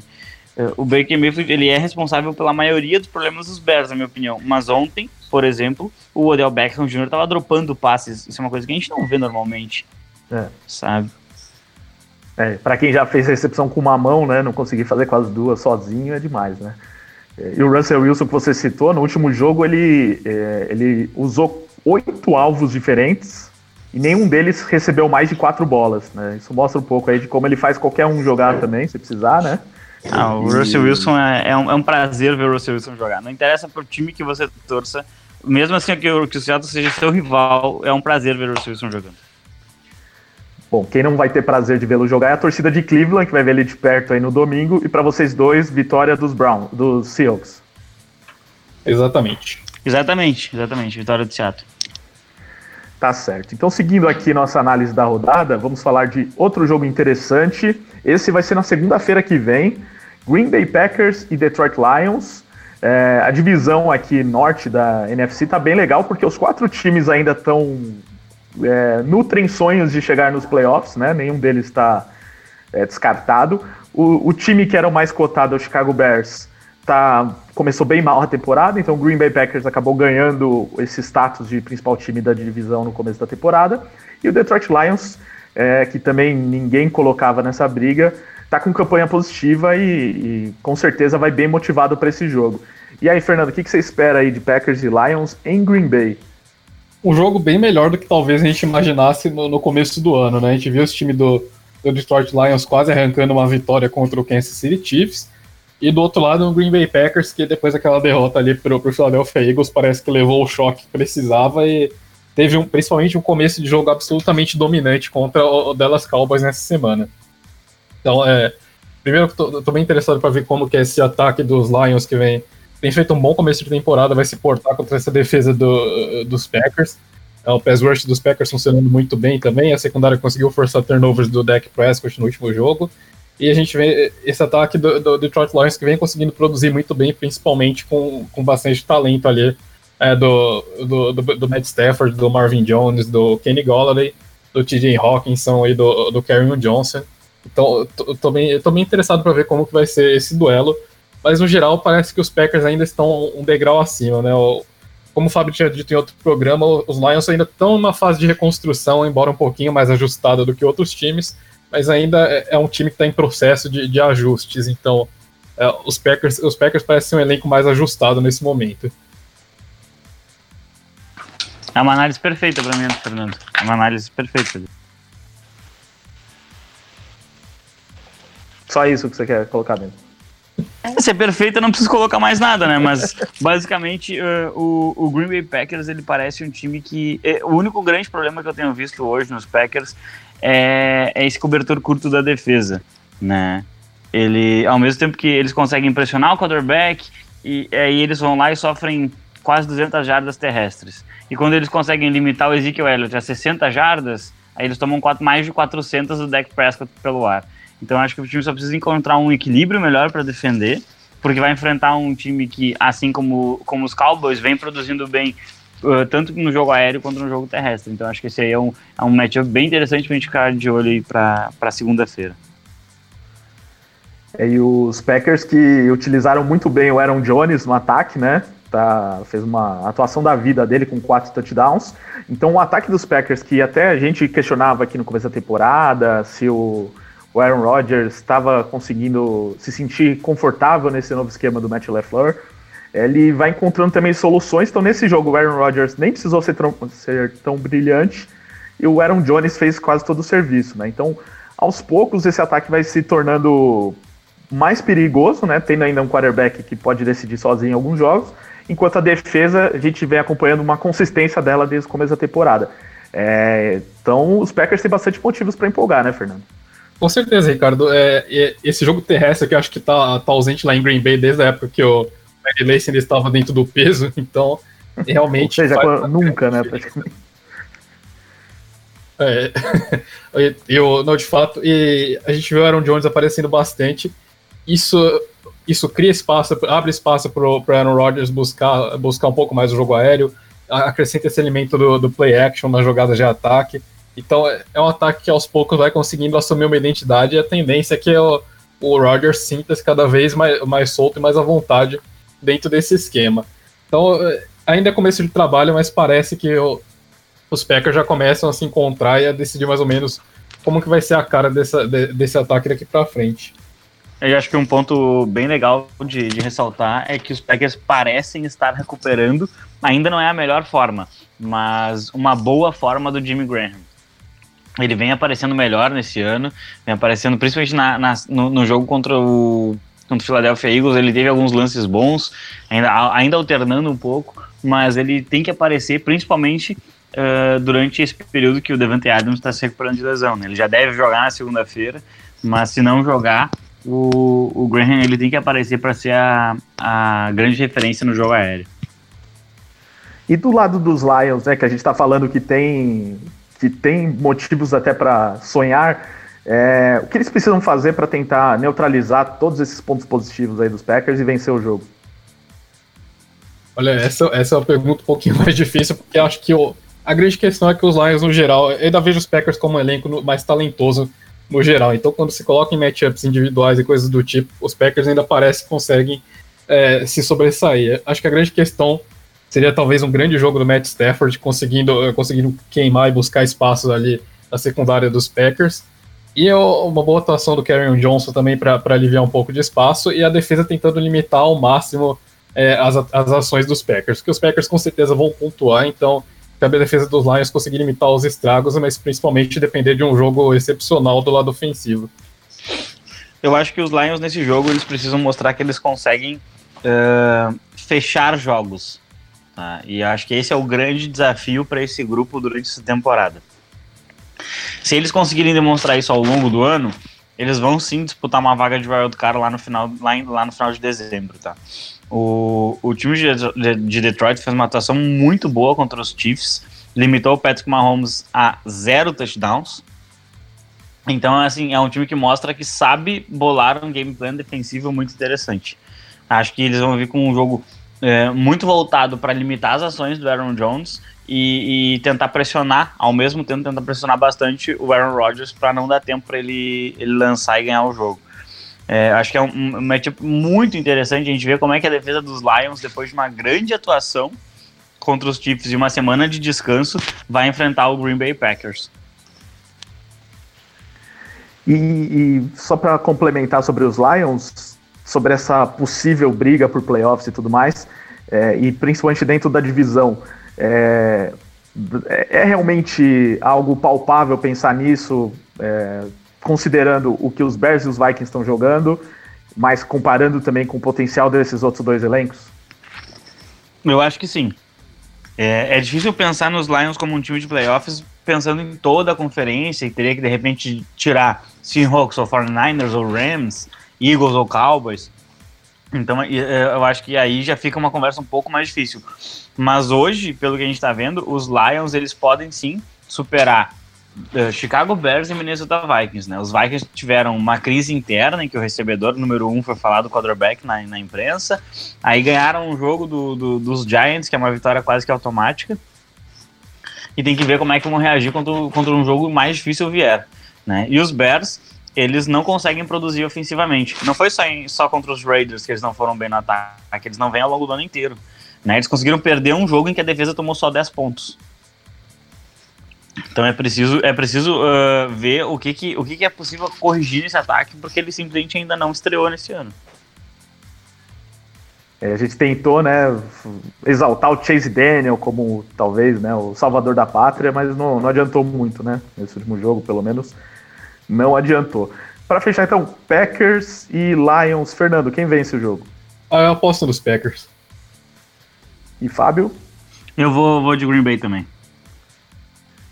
Eh, o Baker Mayfield ele é responsável pela maioria dos problemas dos Bears, na minha opinião. Mas ontem, por exemplo, o Odell Beckham Jr. estava dropando passes. Isso é uma coisa que a gente não vê normalmente. É. Sabe? É, para quem já fez recepção com uma mão, né, não conseguir fazer com as duas sozinho é demais, né? E o Russell Wilson que você citou, no último jogo ele, é, ele usou oito alvos diferentes e nenhum deles recebeu mais de quatro bolas, né? Isso mostra um pouco aí de como ele faz qualquer um jogar também, se precisar, né? Ah, o Russell Wilson é, é, um, é um prazer ver o Russell Wilson jogar. Não interessa pro time que você torça, mesmo assim que o, que o Seattle seja seu rival, é um prazer ver o Russell Wilson jogando. Bom, quem não vai ter prazer de vê-lo jogar é a torcida de Cleveland, que vai ver ele de perto aí no domingo. E para vocês dois, vitória dos Brown, dos Seahawks. Exatamente. Exatamente, exatamente. Vitória do Seattle. Tá certo. Então, seguindo aqui nossa análise da rodada, vamos falar de outro jogo interessante. Esse vai ser na segunda-feira que vem. Green Bay Packers e Detroit Lions. É, a divisão aqui norte da NFC tá bem legal, porque os quatro times ainda estão. É, nutrem sonhos de chegar nos playoffs, né? Nenhum deles está é, descartado. O, o, time que era o mais cotado, o Chicago Bears, tá, começou bem mal a temporada, então o Green Bay Packers acabou ganhando esse status de principal time da divisão no começo da temporada. E o Detroit Lions, é, que também ninguém colocava nessa briga, tá com campanha positiva e, e com certeza vai bem motivado para esse jogo. E aí, Fernando, o que, que você espera aí de Packers e Lions em Green Bay? Um jogo bem melhor do que talvez a gente imaginasse no, no começo do ano, né? A gente viu esse time do, do Detroit Lions quase arrancando uma vitória contra o Kansas City Chiefs. E do outro lado, o Green Bay Packers, que depois daquela derrota ali pro, pro Philadelphia Eagles, parece que levou o choque que precisava e teve um, principalmente um começo de jogo absolutamente dominante contra o, o Dallas Cowboys nessa semana. Então, é, primeiro, tô, tô bem interessado para ver como que esse ataque dos Lions que vem tem feito um bom começo de temporada, vai se portar contra essa defesa do, dos Packers. É, o pass rush dos Packers funcionando muito bem também. A secundária conseguiu forçar turnovers do Dak Prescott no último jogo. E a gente vê esse ataque do, do Detroit Lions que vem conseguindo produzir muito bem, principalmente com, com bastante talento ali é, do, do, do, do, Matt Stafford, do Marvin Jones, do Kenny Golladay, do TJ Hawkinson e do, do Kerryon Johnson. Então, eu tô, bem, tô bem interessado para ver como que vai ser esse duelo. Mas, no geral, parece que os Packers ainda estão um degrau acima, né? O, como o Fábio tinha dito em outro programa, os Lions ainda estão numa fase de reconstrução, embora um pouquinho mais ajustada do que outros times mas ainda é, é um time que está em processo de, de ajustes, então é, os, Packers, os Packers parecem um elenco mais ajustado nesse momento. É uma análise perfeita para mim, Fernando. É uma análise perfeita. Só isso que você quer colocar dentro. Se é perfeita, não preciso colocar mais nada, né? Mas basicamente uh, o, o, Green Bay Packers ele parece um time que. É, o único grande problema que eu tenho visto hoje nos Packers é, é esse cobertor curto da defesa, né? Ele, ao mesmo tempo que eles conseguem impressionar o quarterback, e aí eles vão lá e sofrem quase 200 jardas terrestres. E quando eles conseguem limitar o Ezekiel Elliott a 60 jardas, aí eles tomam quatro, mais de 400 do Dak Prescott pelo ar. Então acho que o time só precisa encontrar um equilíbrio melhor para defender, porque vai enfrentar um time que, assim como, como os Cowboys, vem produzindo bem uh, tanto no jogo aéreo quanto no jogo terrestre. Então acho que esse aí é um, é um matchup bem interessante para a gente ficar de olho aí para segunda-feira. É, e os Packers que utilizaram muito bem o Aaron Jones no ataque, né? Tá, fez uma atuação da vida dele com quatro touchdowns. Então o ataque dos Packers, que até a gente questionava aqui no começo da temporada, se o, o Aaron Rodgers estava conseguindo se sentir confortável nesse novo esquema do Matt LaFleur, ele vai encontrando também soluções. Então, nesse jogo, o Aaron Rodgers nem precisou ser tão, ser tão brilhante e o Aaron Jones fez quase todo o serviço, né? Então, aos poucos, esse ataque vai se tornando mais perigoso, né? Tendo ainda um quarterback que pode decidir sozinho em alguns jogos, enquanto a defesa a gente vem acompanhando uma consistência dela desde o começo da temporada. É, então, os Packers têm bastante motivos para empolgar, né, Fernando? Com certeza, Ricardo. É, esse jogo terrestre que eu acho que tá, tá ausente lá em Green Bay desde a época que o Mary Lacey ainda estava dentro do peso, então realmente. Ou seja, faz... nunca, né? É, eu, não, de fato, e a gente viu o Aaron Jones aparecendo bastante. Isso, isso cria espaço, abre espaço para o Aaron Rodgers buscar, buscar um pouco mais o jogo aéreo, acrescenta esse elemento do, do play action nas jogadas de ataque. Então é, é um ataque que aos poucos vai conseguindo assumir uma identidade e a tendência é que o, o Rodgers sinta-se cada vez mais, mais solto e mais à vontade dentro desse esquema. Então, é, ainda é começo de trabalho, mas parece que o, os Packers já começam a se encontrar e a decidir mais ou menos como que vai ser a cara dessa, de, desse ataque daqui para frente. Eu acho que um ponto bem legal de, de, ressaltar é que os Packers parecem estar recuperando, ainda não é a melhor forma, mas uma boa forma do Jimmy Graham. Ele vem aparecendo melhor nesse ano, vem aparecendo principalmente na, na no, no, jogo contra o contra o Philadelphia Eagles. Ele teve alguns lances bons, ainda, ainda alternando um pouco, mas ele tem que aparecer principalmente uh, durante esse período que o Devante Adams está se recuperando de lesão. Né? Ele já deve jogar na segunda-feira, mas se não jogar, o, o Graham ele tem que aparecer para ser a, a grande referência no jogo aéreo. E do lado dos Lions, né, que a gente está falando que tem, que tem motivos até para sonhar, é, o que eles precisam fazer para tentar neutralizar todos esses pontos positivos aí dos Packers e vencer o jogo? Olha, essa, essa é uma pergunta um pouquinho mais difícil, porque acho que o, a grande questão é que os Lions, no geral, eu ainda vejo os Packers como um elenco mais talentoso no geral. Então, quando se coloca em matchups individuais e coisas do tipo, os Packers ainda parece que conseguem é, se sobressair. Acho que a grande questão seria talvez um grande jogo do Matt Stafford, conseguindo, conseguindo queimar e buscar espaços ali na secundária dos Packers. E uma boa atuação do Karen Johnson também para aliviar um pouco de espaço, e a defesa tentando limitar ao máximo é, as, as ações dos Packers, porque os Packers com certeza vão pontuar, então cabe a defesa dos Lions conseguir limitar os estragos, mas principalmente depender de um jogo excepcional do lado ofensivo. Eu acho que os Lions nesse jogo eles precisam mostrar que eles conseguem uh, fechar jogos. Tá? E acho que esse é o grande desafio para esse grupo durante essa temporada. Se eles conseguirem demonstrar isso ao longo do ano, eles vão sim disputar uma vaga de wild card lá no final, lá, lá no final de dezembro, tá? O, o time de, de, Detroit fez uma atuação muito boa contra os Chiefs, limitou o Patrick Mahomes a zero touchdowns. Então, assim, é um time que mostra que sabe bolar um game plan defensivo muito interessante. Acho que eles vão vir com um jogo é, muito voltado para limitar as ações do Aaron Jones e, e, tentar pressionar, ao mesmo tempo tentar pressionar bastante o Aaron Rodgers para não dar tempo para ele, ele lançar e ganhar o jogo. É, acho que é um, um matchup muito interessante. A gente vê como é que a defesa dos Lions, depois de uma grande atuação contra os Chiefs e uma semana de descanso, vai enfrentar o Green Bay Packers. E, e só para complementar sobre os Lions, sobre essa possível briga por playoffs e tudo mais, é, e principalmente dentro da divisão, é, é realmente algo palpável pensar nisso? É, considerando o que os Bears e os Vikings estão jogando, mas comparando também com o potencial desses outros dois elencos? Eu acho que sim. É, é, difícil pensar nos Lions como um time de playoffs pensando em toda a conferência e teria que de repente tirar Seahawks ou 49ers ou Rams, Eagles ou Cowboys. Então é, eu acho que aí já fica uma conversa um pouco mais difícil. Mas hoje, pelo que a gente está vendo, os Lions eles podem sim superar uh, Chicago Bears e Minnesota Vikings, né? Os Vikings tiveram uma crise interna em que o recebedor número um foi falado do quarterback na, na imprensa. Aí ganharam um jogo do, do, dos Giants, que é uma vitória quase que automática. E tem que ver como é que vão reagir contra, contra um jogo mais difícil vier. Né? E os Bears, eles não conseguem produzir ofensivamente. Não foi só, em, só contra os Raiders que eles não foram bem no ataque, eles não vêm ao longo do ano inteiro. Né? Eles conseguiram perder um jogo em que a defesa tomou só 10 pontos. Então é preciso, é preciso uh, ver o, que, que, o que, que é possível corrigir nesse ataque, porque ele simplesmente ainda não estreou nesse ano. É, a gente tentou, né, exaltar o Chase Daniel como talvez, né, o salvador da pátria, mas não, não adiantou muito, né, nesse último jogo, pelo menos, não adiantou. Para fechar, então, Packers e Lions. Fernando, quem vence o jogo? Ah, eu aposto nos Packers. E Fábio? Eu vou, vou de Green Bay também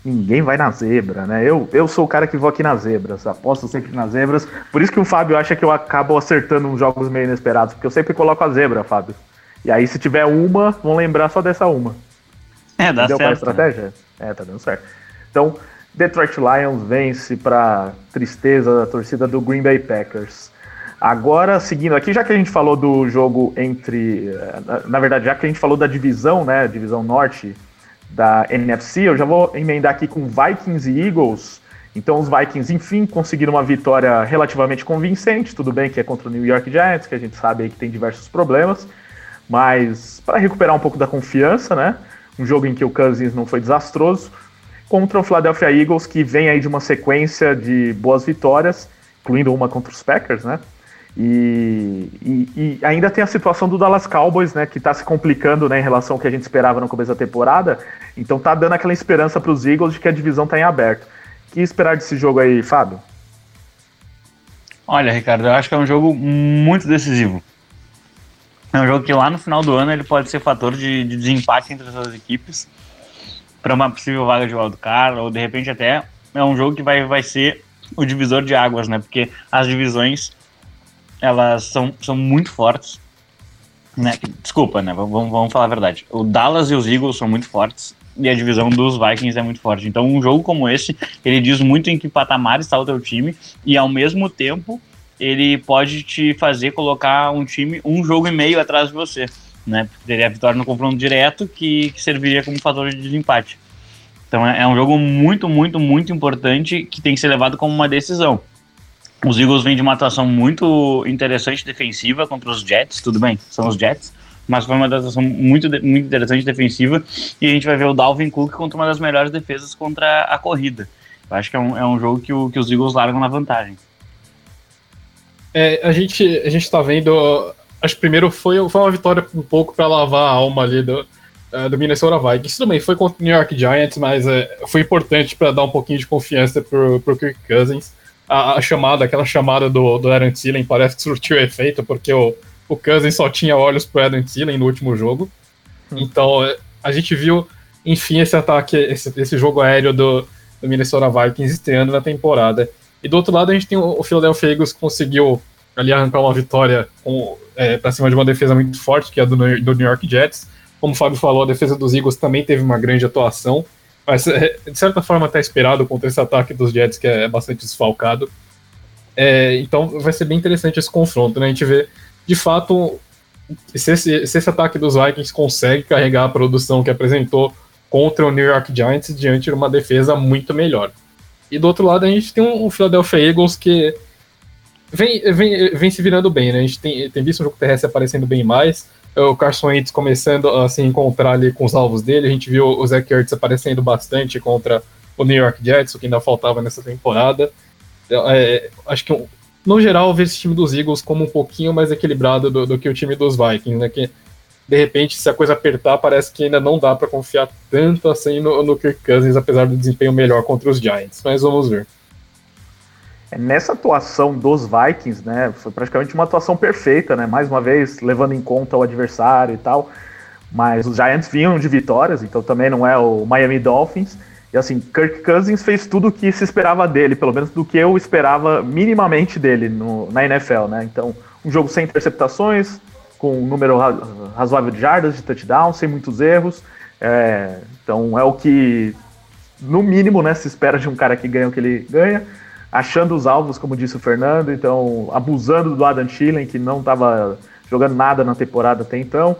ninguém vai na zebra, né? Eu, eu sou o cara que vou aqui nas zebras, aposto sempre nas zebras. Por isso que o Fábio acha que eu acabo acertando uns jogos meio inesperados, porque eu sempre coloco a zebra, Fábio. E aí, se tiver uma, vão lembrar só dessa uma. É, dá Deu certo. estratégia? É, tá dando certo. Então, Detroit Lions vence para tristeza da torcida do Green Bay Packers. Agora, seguindo aqui, já que a gente falou do jogo entre. Eh, na verdade, já que a gente falou da divisão, né? Divisão Norte da NFC, eu já vou emendar aqui com Vikings e Eagles. Então os Vikings, enfim, conseguiram uma vitória relativamente convincente. Tudo bem que é contra o New York Giants, que a gente sabe que tem diversos problemas, mas para recuperar um pouco da confiança, né? Um jogo em que o Cousins não foi desastroso, contra o Philadelphia Eagles, que vem aí de uma sequência de boas vitórias, incluindo uma contra os Packers, né? E, e, e, ainda tem a situação do Dallas Cowboys, né, que está se complicando né, em relação ao que a gente esperava no começo da temporada. Então tá dando aquela esperança para os Eagles de que a divisão está em aberto. O que esperar desse jogo aí, Fábio? Olha, Ricardo, eu acho que é um jogo muito decisivo. É um jogo que lá no final do ano ele pode ser fator de, de desempate entre as duas equipes para uma possível vaga de wildcard, ou de repente até é um jogo que vai, vai ser o divisor de águas, né? Porque as divisões elas são, são muito fortes. Né? Desculpa, né? Vamos, vamos falar a verdade. O Dallas e os Eagles são muito fortes e a divisão dos Vikings é muito forte. Então, um jogo como esse, ele diz muito em que patamar está o teu time e ao mesmo tempo ele pode te fazer colocar um time um jogo e meio atrás de você, né? Porque teria a vitória no confronto direto que, que serviria como fator de desempate. Então é, é um jogo muito, muito, muito importante que tem que ser levado como uma decisão. Os Eagles vêm de uma atuação muito interessante defensiva contra os Jets, tudo bem, são os Jets, mas foi uma atuação muito, muito interessante defensiva e a gente vai ver o Dalvin Cook contra uma das melhores defesas contra a corrida. Eu acho que é um, é um jogo que, o, que os Eagles largam na vantagem. É, a gente a gente está vendo. Acho que primeiro foi, foi uma vitória um pouco para lavar a alma ali do, uh, do Minnesota Vikings. Bem, foi contra o New York Giants, mas uh, foi importante para dar um pouquinho de confiança pro, pro Kirk Cousins. A, a, chamada, aquela chamada do, do Aaron Thielen parece que surtiu efeito, porque o, o Cousins só tinha olhos pro Aaron Thielen no último jogo. Hum. Então é, a gente viu, enfim, esse ataque, esse, esse jogo aéreo do, do Minnesota Vikings estreando na temporada. E do outro lado a gente tem o, Philadelphia Eagles que conseguiu ali arrancar uma vitória é, para cima de uma defesa muito forte, que é a do, do New York Jets. Como o Fábio falou, a defesa dos Eagles também teve uma grande atuação, mas é, de certa forma até esperado contra esse ataque dos Jets, que é bastante desfalcado. É, então vai ser bem interessante esse confronto, né? A gente vê, de fato, se esse, se esse ataque dos Vikings consegue carregar a produção que apresentou contra o New York Giants diante de uma defesa muito melhor. E do outro lado a gente tem um, Philadelphia Eagles que vem, vem, vem se virando bem, né? A gente tem, tem visto o jogo terrestre aparecendo bem mais, o Carson Wentz começando a se encontrar ali com os alvos dele, a gente viu o Zach Ertz aparecendo bastante contra o New York Jets, o que ainda faltava nessa temporada. É, acho que, no geral, eu vejo esse time dos Eagles como um pouquinho mais equilibrado do, do que o time dos Vikings, né? Que de repente, se a coisa apertar, parece que ainda não dá para confiar tanto assim no, no Kirk Cousins, apesar do desempenho melhor contra os Giants. Mas vamos ver. Nessa atuação dos Vikings, né, foi praticamente uma atuação perfeita, né? Mais uma vez, levando em conta o adversário e tal. Mas os Giants vinham de vitórias, então também não é o Miami Dolphins. E assim, Kirk Cousins fez tudo o que se esperava dele, pelo menos do que eu esperava minimamente dele no, na NFL, né? Então, um jogo sem interceptações, com um número razoável de jardas, de touchdown, sem muitos erros. É, então é o que, no mínimo, né, se espera de um cara que ganha o que ele ganha. Achando os alvos, como disse o Fernando, então abusando do Adam Thielen, que não estava jogando nada na temporada até então.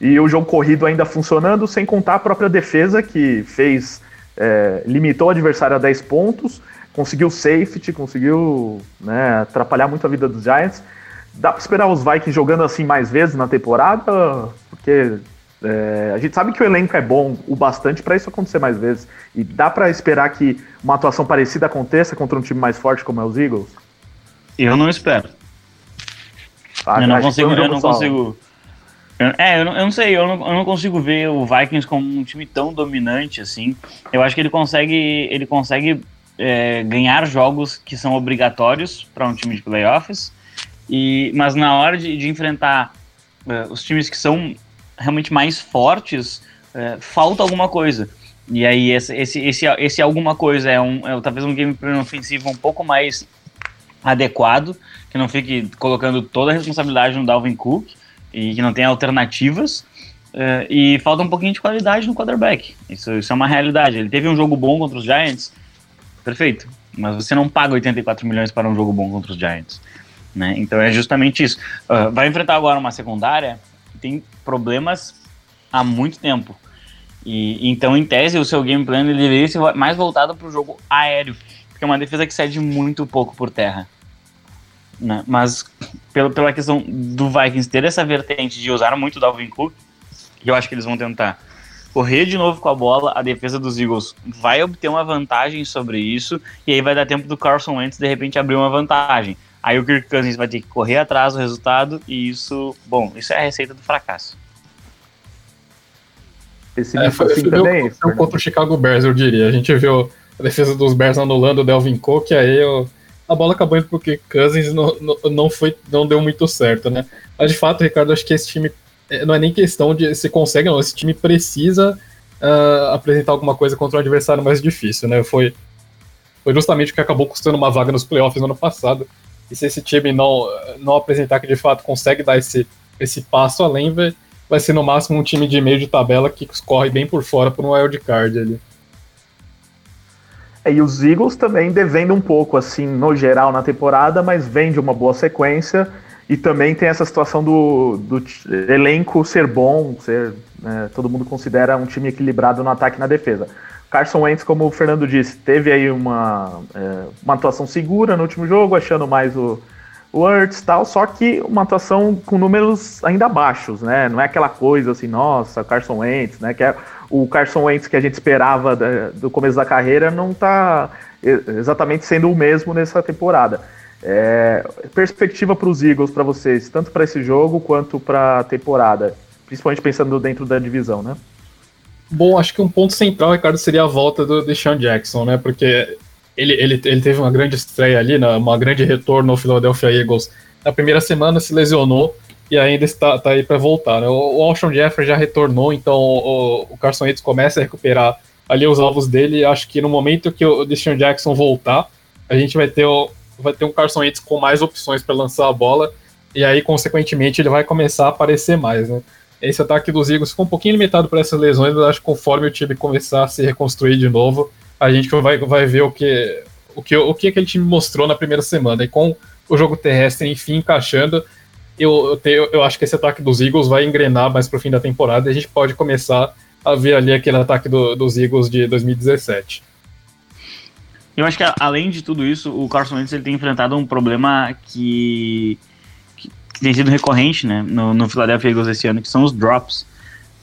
E o jogo corrido ainda funcionando, sem contar a própria defesa, que fez. É, limitou o adversário a 10 pontos, conseguiu safety, conseguiu né, atrapalhar muito a vida dos Giants. Dá para esperar os Vikings jogando assim mais vezes na temporada? Porque é, a gente sabe que o elenco é bom o bastante para isso acontecer mais vezes. E dá para esperar que uma atuação parecida aconteça contra um time mais forte como é os Eagles? Eu não espero. Ah, eu não consigo. Eu não consigo. Eu, é, eu não, eu não sei, eu não, eu não, consigo ver o Vikings como um time tão dominante assim. Eu acho que ele consegue, ele consegue é, ganhar jogos que são obrigatórios para um time de playoffs e, mas na hora de, de enfrentar uh, os times que são realmente mais fortes, uh, falta alguma coisa. E aí esse, esse, esse, esse alguma coisa é, um, é talvez um game ofensivo um pouco mais adequado, que não fique colocando toda a responsabilidade no Dalvin Cook e que não tenha alternativas. Uh, e falta um pouquinho de qualidade no quarterback. Isso, isso é uma realidade. Ele teve um jogo bom contra os Giants, perfeito. Mas você não paga 84 milhões para um jogo bom contra os Giants. Né? Então é justamente isso. Uh, vai enfrentar agora uma secundária tem problemas há muito tempo. E então, em tese, o seu game plan ele deveria ser mais voltado para o jogo aéreo, porque é uma defesa que cede muito pouco por terra. Né? Mas pela, pela questão do Vikings ter essa vertente de usar muito o Dalvin Cook, eu acho que eles vão tentar correr de novo com a bola, a defesa dos Eagles vai obter uma vantagem sobre isso, e aí vai dar tempo do Carson Wentz de repente abrir uma vantagem. Aí o Kirk Cousins vai ter que correr atrás do resultado e isso, bom, isso é a receita do fracasso. Esse é, foi, assim também, contra o Chicago Bears, eu diria. A gente viu a defesa dos Bears anulando o Delvin Cook, aí o, a bola acabou indo porque Cousins não, não, não, foi, não deu muito certo, né? Mas de fato, Ricardo, acho que esse time é, não é nem questão de se consegue, não. Esse time precisa uh, apresentar alguma coisa contra um adversário mais difícil, né? Foi, foi justamente o que acabou custando uma vaga nos playoffs no ano passado. E se esse time não, não apresentar que de fato consegue dar esse, esse passo além, vai, ser no máximo um time de meio de tabela que corre bem por fora por um wild card ali. É, e os Eagles também devendo um pouco, assim, no geral na temporada, mas vem de uma boa sequência. E também tem essa situação do, do elenco ser bom, ser, né, todo mundo considera um time equilibrado no ataque e na defesa. Carson Wentz, como o Fernando disse, teve aí uma, é, uma atuação segura no último jogo, achando mais o, o e tal, só que uma atuação com números ainda baixos, né? Não é aquela coisa assim, nossa, Carson Wentz, né? Que é o Carson Wentz que a gente esperava do começo da carreira não está exatamente sendo o mesmo nessa temporada. É, perspectiva para os Eagles, para vocês, tanto para esse jogo quanto para a temporada, principalmente pensando dentro da divisão, né? Bom, acho que um ponto central, Ricardo, seria a volta do Deshaun Jackson, né? Porque ele, ele, ele teve uma grande estreia ali, né? uma grande retorno no Philadelphia Eagles. Na primeira semana se lesionou e ainda está tá aí para voltar. Né? O, o Alshon Jeffrey já retornou, então o, o Carson Wentz começa a recuperar ali os alvos dele. Acho que no momento que o Deshaun Jackson voltar, a gente vai ter o, vai ter um Carson Wentz com mais opções para lançar a bola, e aí, consequentemente, ele vai começar a aparecer mais, né? Esse ataque dos Eagles ficou um pouquinho limitado por essas lesões, mas acho que conforme o time começar a se reconstruir de novo, a gente vai, vai ver o que, o, que, o que aquele time mostrou na primeira semana. E com o jogo terrestre, enfim, encaixando, eu, eu, tenho, eu acho que esse ataque dos Eagles vai engrenar mais pro fim da temporada e a gente pode começar a ver ali aquele ataque do, dos Eagles de 2017. Eu acho que além de tudo isso, o Carson Wentz ele tem enfrentado um problema que, que, tem sido recorrente né, no, no Philadelphia Eagles esse ano, que são os drops.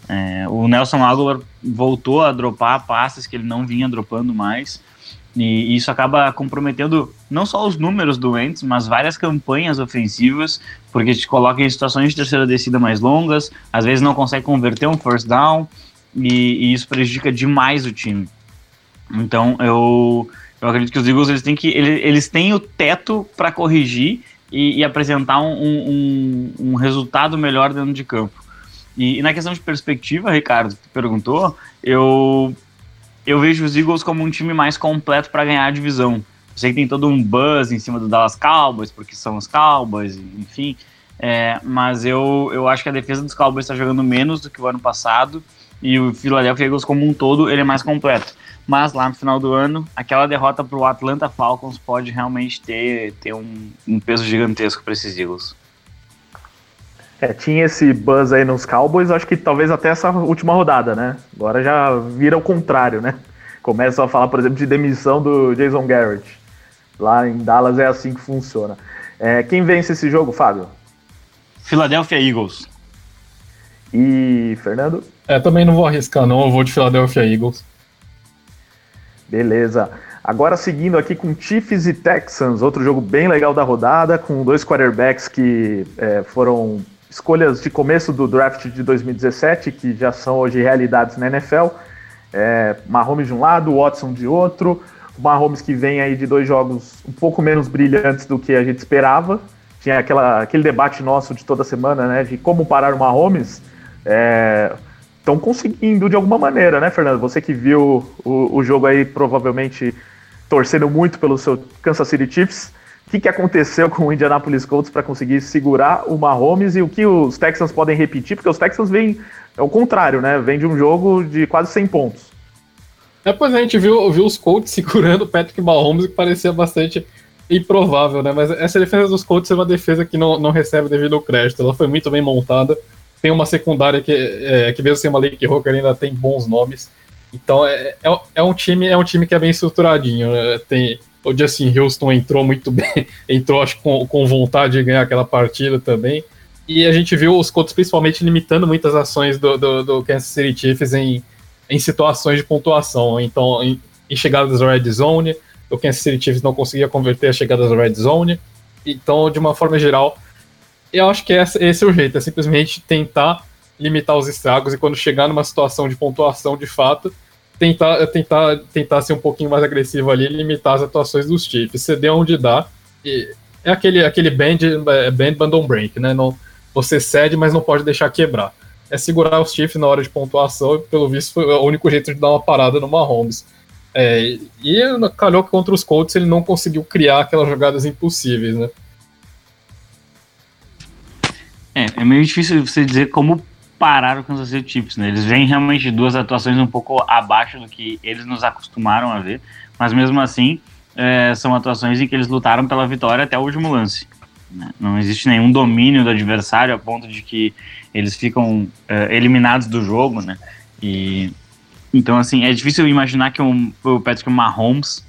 É, o Nelson Aguilar voltou a dropar passes que ele não vinha dropando mais. E isso acaba comprometendo não só os números do mas várias campanhas ofensivas, porque te coloca em situações de terceira descida mais longas, às vezes não consegue converter um first down, e, e isso prejudica demais o time. Então eu eu acredito que os Eagles eles têm, que, eles, eles têm o teto para corrigir e, e apresentar um, um, um, resultado melhor dentro de campo. E, e, na questão de perspectiva, Ricardo, que perguntou, eu, eu vejo os Eagles como um time mais completo para ganhar a divisão. Eu sei que tem todo um buzz em cima do Dallas Cowboys, porque são os Cowboys, enfim. É, mas eu, eu acho que a defesa dos Cowboys está jogando menos do que o ano passado e o Philadelphia Eagles como um todo ele é mais completo mas lá no final do ano, aquela derrota para o Atlanta Falcons pode realmente ter, ter um, um peso gigantesco para esses Eagles. É, tinha esse buzz aí nos Cowboys, acho que talvez até essa última rodada, né? Agora já vira o contrário, né? Começam a falar, por exemplo, de demissão do Jason Garrett. Lá em Dallas é assim que funciona. É, quem vence esse jogo, Fábio? Philadelphia Eagles. E Fernando? É, também não vou arriscar, não. Eu vou de Philadelphia Eagles. Beleza. Agora seguindo aqui com Chiefs e Texans, outro jogo bem legal da rodada, com dois quarterbacks que é, foram escolhas de começo do draft de 2017, que já são hoje realidades na NFL. É, Mahomes de um lado, Watson de outro. O Mahomes que vem aí de dois jogos um pouco menos brilhantes do que a gente esperava. Tinha aquela, aquele debate nosso de toda semana, né, de como parar o Mahomes. É, estão conseguindo de alguma maneira, né, Fernando? Você que viu o, o, jogo aí, provavelmente torcendo muito pelo seu Kansas City Chiefs. O que, que aconteceu com o Indianapolis Colts para conseguir segurar o Mahomes e o que os Texans podem repetir? Porque os Texans vêm, é o contrário, né? Vem de um jogo de quase 100 pontos. É, pois a gente viu, viu os Colts segurando o Patrick Mahomes, que parecia bastante improvável, né? Mas essa defesa dos Colts é uma defesa que não, não recebe devido crédito. Ela foi muito bem montada tem uma secundária que, é, que mesmo sem uma Lake Hooker ainda tem bons nomes. Então é, é, é, um time é um time que é bem estruturadinho. Né? Tem o Justin Houston entrou muito bem, entrou acho com, com vontade de ganhar aquela partida também. E a gente viu os Colts principalmente limitando muitas ações do, do, do Kansas City Chiefs em, em situações de pontuação. Então, em, em chegadas da red zone, o Kansas City Chiefs não conseguia converter as chegadas da red zone. Então, de uma forma geral, eu acho que esse, esse é o jeito, é simplesmente tentar limitar os estragos e quando chegar numa situação de pontuação de fato, tentar, tentar, tentar ser um pouquinho mais agressivo ali limitar as atuações dos Chiefs. Ceder onde dá, E é aquele, aquele band, é, band bundle break, né? Não, você cede, mas não pode deixar quebrar. É segurar os Chiefs na hora de pontuação e, pelo visto, foi o único jeito de dar uma parada no Mahomes. É, e calhou que contra os Colts ele não conseguiu criar aquelas jogadas impossíveis, né? É, é meio difícil você dizer como parar o Kansas City Chiefs, né? Eles vêm realmente duas atuações um pouco abaixo do que eles nos acostumaram a ver, mas mesmo assim é, são atuações em que eles lutaram pela vitória até o último lance. Né? Não existe nenhum domínio do adversário a ponto de que eles ficam é, eliminados do jogo, né? E então assim é difícil imaginar que um, o Patrick Mahomes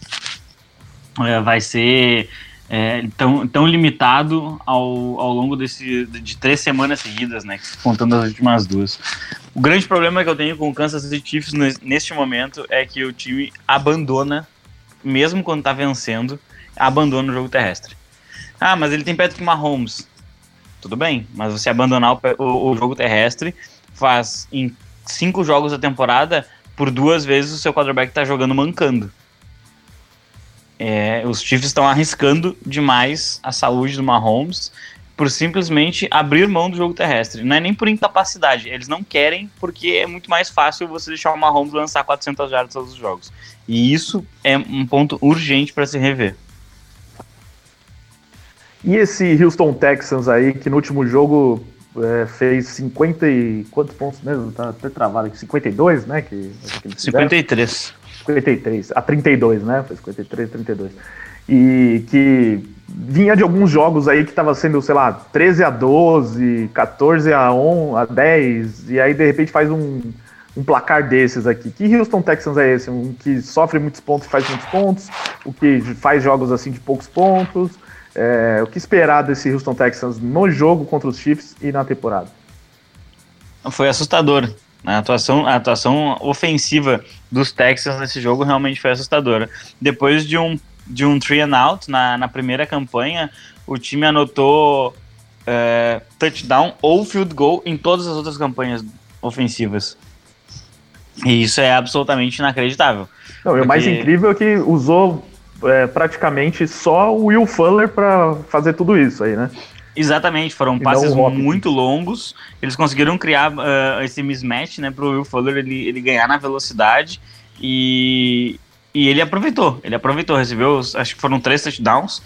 é, vai ser é, tão, tão limitado ao, ao longo desse, de três semanas seguidas, né? Contando as últimas duas. O grande problema que eu tenho com o Kansas City Chiefs neste momento é que o time abandona, mesmo quando tá vencendo, abandona o jogo terrestre. Ah, mas ele tem Patrick Mahomes. Tudo bem, mas você abandonar o, o, o jogo terrestre faz em cinco jogos da temporada, por duas vezes o seu quarterback tá jogando mancando. É, os Chiefs estão arriscando demais a saúde do Mahomes por simplesmente abrir mão do jogo terrestre. Não é nem por incapacidade, eles não querem porque é muito mais fácil você deixar o Mahomes lançar 400 jardas todos os jogos. E isso é um ponto urgente para se rever. E esse Houston Texans aí, que no último jogo é, fez 50 e... quantos pontos mesmo? Tá até travado aqui, 52, né? Que, que 53. 53, a 32, né? Foi 53, 32. E que vinha de alguns jogos aí que tava sendo, sei lá, 13 a 12, 14 a 11, a 10, e aí de repente faz um, um placar desses aqui. Que Houston Texans é esse? Um que sofre muitos pontos e faz muitos pontos, o que faz jogos assim de poucos pontos. É, o que esperar desse Houston Texans no jogo contra os Chiefs e na temporada? Foi assustador. A atuação, a atuação ofensiva dos Texans nesse jogo realmente foi assustadora. Depois de um, de um three and out na, na primeira campanha, o time anotou é, touchdown ou field goal em todas as outras campanhas ofensivas. E isso é absolutamente inacreditável. Não, porque... o mais incrível é que usou é, praticamente só o Will Fuller para fazer tudo isso aí, né? Exatamente, foram passes muito longos. Eles conseguiram criar uh, esse mismatch, né, pro Will Fuller ele, ele ganhar na velocidade e, e ele aproveitou. Ele aproveitou, recebeu, acho que foram três touchdowns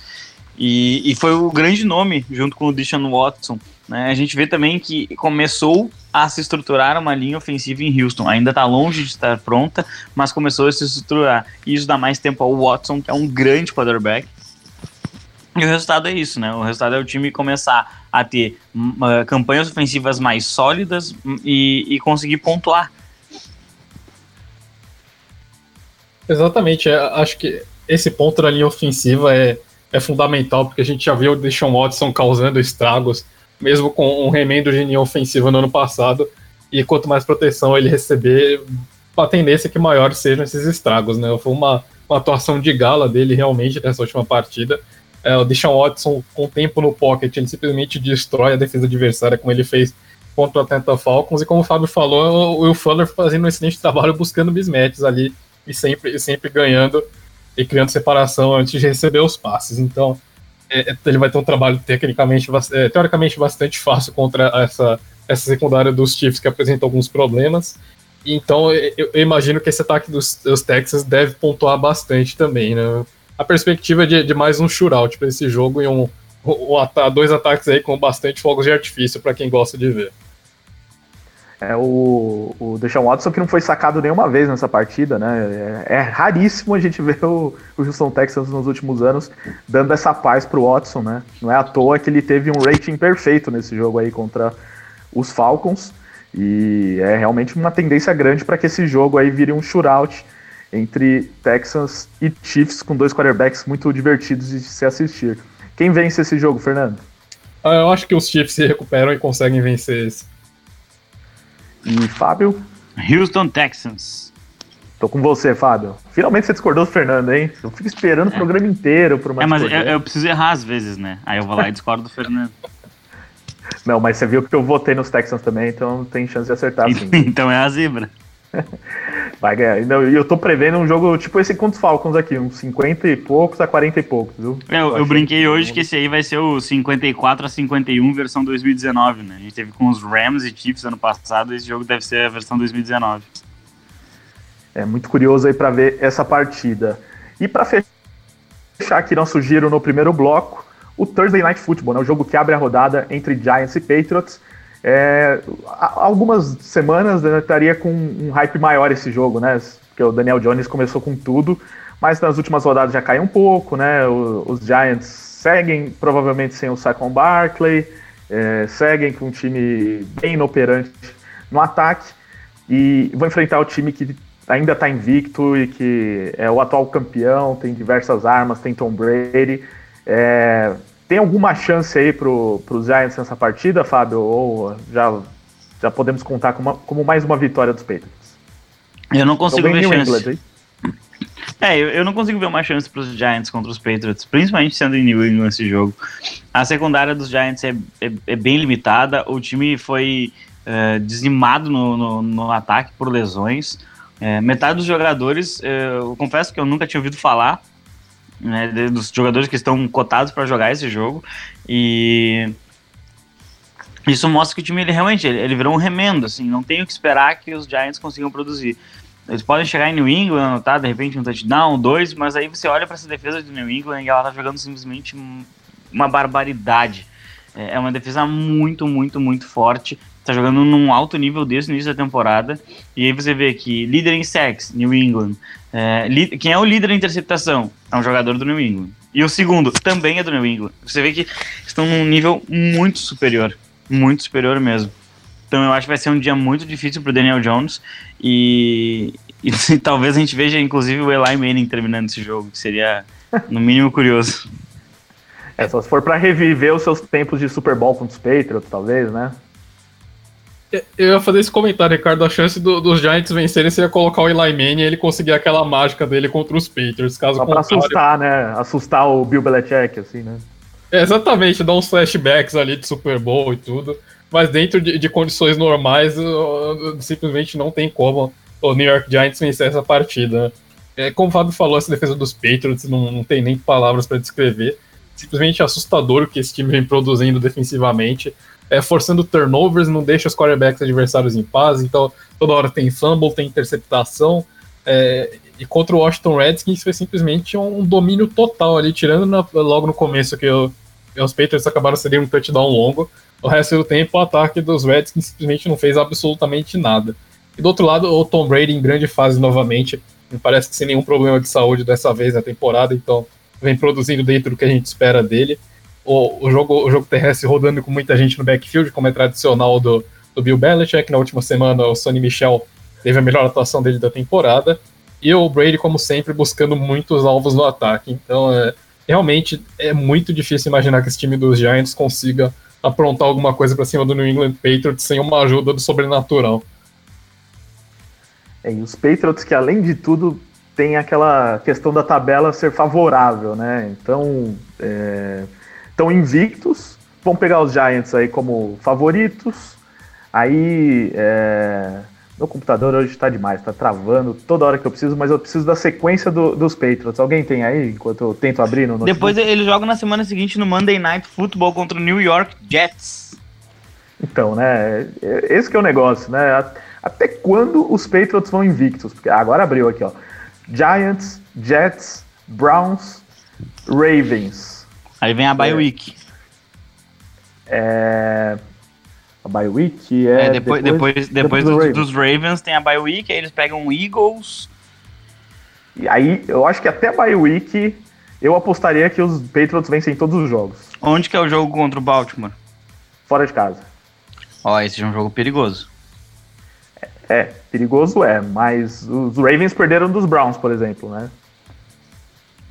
e, e foi o grande nome junto com o Deshaun Watson. Né? A gente vê também que começou a se estruturar uma linha ofensiva em Houston. Ainda está longe de estar pronta, mas começou a se estruturar. E isso dá mais tempo ao Watson, que é um grande quarterback e o resultado é isso, né? O resultado é o time começar a ter uh, campanhas ofensivas mais sólidas hum, e, e conseguir pontuar. Exatamente, é, acho que esse ponto da linha ofensiva é, é fundamental, porque a gente já viu o Deshaun Watson causando estragos, mesmo com um remendo de linha ofensiva no ano passado, e quanto mais proteção ele receber, a tendência é que maiores sejam esses estragos, né? Foi uma, uma atuação de gala dele realmente nessa última partida, é, o Deshaun Watson, com tempo no pocket, ele simplesmente destrói a defesa adversária, como ele fez contra o Atlanta Falcons. E como o Fábio falou, o Will Fuller fazendo um excelente trabalho buscando mismatches ali e sempre, sempre ganhando e criando separação antes de receber os passes. Então, é, é ele vai ter um trabalho tecnicamente, é, teoricamente bastante fácil contra essa, essa secundária dos Chiefs que apresenta alguns problemas. Então, eu, eu imagino que esse ataque dos, dos Texas deve pontuar bastante também, né? A perspectiva de, de mais um shootout para esse jogo e um, um, um, dois ataques aí com bastante fogos de artifício para quem gosta de ver. É o, o Deshaun Watson que não foi sacado nenhuma vez nessa partida, né? É, é raríssimo a gente ver o, o, Houston Texans nos últimos anos dando essa paz pro Watson, né? Não é à toa que ele teve um rating perfeito nesse jogo aí contra os Falcons. E é realmente uma tendência grande para que esse jogo aí vire um shootout entre Texans e Chiefs, com dois quarterbacks muito divertidos de se assistir. Quem vence esse jogo, Fernando? Ah, eu acho que os Chiefs se recuperam e conseguem vencer esse. E Fábio? Houston Texans. Tô com você, Fábio. Finalmente você discordou do Fernando, hein? Eu fico esperando o programa inteiro por uma É, mas eu, eu, preciso errar às vezes, né? Aí eu vou lá e discordo do Fernando. Não, mas você viu que eu votei nos Texans também, então tem chance de acertar sim. então é a zebra. Vai ganhar. E eu tô prevendo um jogo tipo esse contra os Falcons aqui, uns 50 e poucos a 40 e poucos, viu? É, eu, eu brinquei hoje que esse aí vai ser o 54 a 51 versão 2019, né? A gente teve com os Rams e Chiefs ano passado, esse jogo deve ser a versão 2019. É muito curioso aí para ver essa partida. E para fechar aqui nosso giro no primeiro bloco, o Thursday Night Football, né, o jogo que abre a rodada entre Giants e Patriots. É, algumas semanas né, estaria com um hype maior esse jogo, né? Porque o Daniel Jones começou com tudo, mas nas últimas rodadas já caiu um pouco, né? O, os Giants seguem provavelmente sem o Saquon Barkley, é, seguem com um time bem inoperante no ataque e vão enfrentar o time que ainda está invicto e que é o atual campeão, tem diversas armas, tem Tom Brady. É, tem alguma chance aí para os Giants nessa partida, Fábio? Ou já, já podemos contar como, como mais uma vitória dos Patriots? Eu não consigo ver chance. England, é, eu, eu, não consigo ver uma chance para os Giants contra os Patriots, principalmente sendo em New England esse jogo. A secundária dos Giants é, é, é bem limitada, o time foi é, dizimado no, no, no, ataque por lesões. É, metade dos jogadores, é, eu confesso que eu nunca tinha ouvido falar, né, dos jogadores que estão cotados para jogar esse jogo. E isso mostra que o time ele realmente ele, ele, virou um remendo, assim, não tem o que esperar que os Giants consigam produzir. Eles podem chegar em New England, anotar de repente um touchdown, dois, mas aí você olha para essa defesa de New England e ela tá jogando simplesmente uma barbaridade. É, é uma defesa muito, muito, muito forte. Tá jogando num alto nível desde o início da temporada. E aí você vê que líder em sacks, New England. É, quem é o líder em interceptação? É um jogador do New England. E o segundo também é do New England. Você vê que estão num nível muito superior. Muito superior mesmo. Então eu acho que vai ser um dia muito difícil pro Daniel Jones. E, e, e talvez a gente veja, inclusive, o Eli Manning terminando esse jogo, que seria, no mínimo, curioso. É, só se for para reviver os seus tempos de Super Bowl contra os Patriots, talvez, né? Eu ia fazer esse comentário, Ricardo. A chance do, dos Giants vencerem seria colocar o Eli Manning e ele conseguir aquela mágica dele contra os Patriots. Caso Só pra assustar, né? Assustar o Bill Belichick, assim, né? É, exatamente, dar uns flashbacks ali de Super Bowl e tudo. Mas dentro de, de condições normais, simplesmente não tem como o New York Giants vencer essa partida. É, como o Fábio falou, essa defesa dos Patriots não, não tem nem palavras para descrever. Simplesmente assustador o que esse time vem produzindo defensivamente é, forçando turnovers, não deixa os quarterbacks adversários em paz, então toda hora tem fumble, tem interceptação. É, e contra o Washington Redskins foi simplesmente um, domínio total ali, tirando na, logo no começo que eu, os Patriots acabaram cedendo um touchdown longo. O resto do tempo, o ataque dos Redskins simplesmente não fez absolutamente nada. E do outro lado, o Tom Brady em grande fase novamente. Me parece que sem nenhum problema de saúde dessa vez na temporada, então vem produzindo dentro do que a gente espera dele o, o, jogo, o jogo terrestre rodando com muita gente no backfield, como é tradicional do, do Bill Belichick. Na última semana, o Sonny Michel teve a melhor atuação dele da temporada. E o Brady, como sempre, buscando muitos alvos no ataque. Então, é, realmente é muito difícil imaginar que esse time dos Giants consiga aprontar alguma coisa para cima do New England Patriots sem uma ajuda do sobrenatural. É, e os Patriots que, além de tudo, tem aquela questão da tabela ser favorável, né? Então, é, estão invictos, vão pegar os Giants aí como favoritos. Aí, é... meu computador hoje está demais, está travando toda hora que eu preciso, mas eu preciso da sequência do, dos Patriots. Alguém tem aí, enquanto eu tento abrir no Depois eles jogam na semana seguinte no Monday Night Football contra o New York Jets. Então, né, esse que é o negócio, né, até quando os Patriots vão invictos? Porque agora abriu aqui, ó, Giants, Jets, Browns, Ravens. Aí vem a bye é. week. É... A bye week é... é depois, depois, depois, depois do dos, dos, Ravens tem a bye week, aí eles pegam Eagles. E aí, eu acho que até a bye week eu apostaria que os Patriots vencem todos os jogos. Onde que é o jogo contra o Baltimore? Fora de casa. Ó, esse é um jogo perigoso. É, é, perigoso é, mas os Ravens perderam dos Browns, por exemplo, né?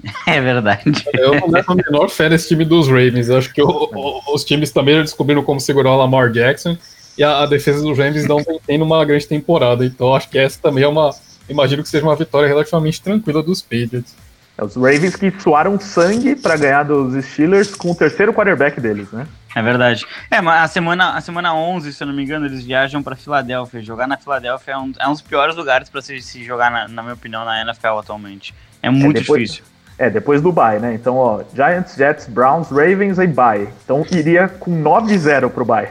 É verdade. Eu não levo a menor fé nesse time dos Ravens. Eu acho que o, o, os times também já descobriram como segurar o Lamar Jackson. E a, a defesa dos Ravens não vem tendo uma grande temporada. Então acho que essa também é uma. Imagino que seja uma vitória relativamente tranquila dos Patriots. É, os Ravens que suaram sangue para ganhar dos Steelers com o terceiro quarterback deles, né? É verdade. É, mas a semana, a semana 11, se eu não me engano, eles viajam para Filadélfia. Jogar na Filadélfia é um, é um dos piores lugares para se, se jogar, na, na, minha opinião, na NFL atualmente. É muito é depois, difícil. É, depois do bye, né? Então, ó, Giants, Jets, Browns, Ravens e bye. Então, iria com 9-0 pro bye.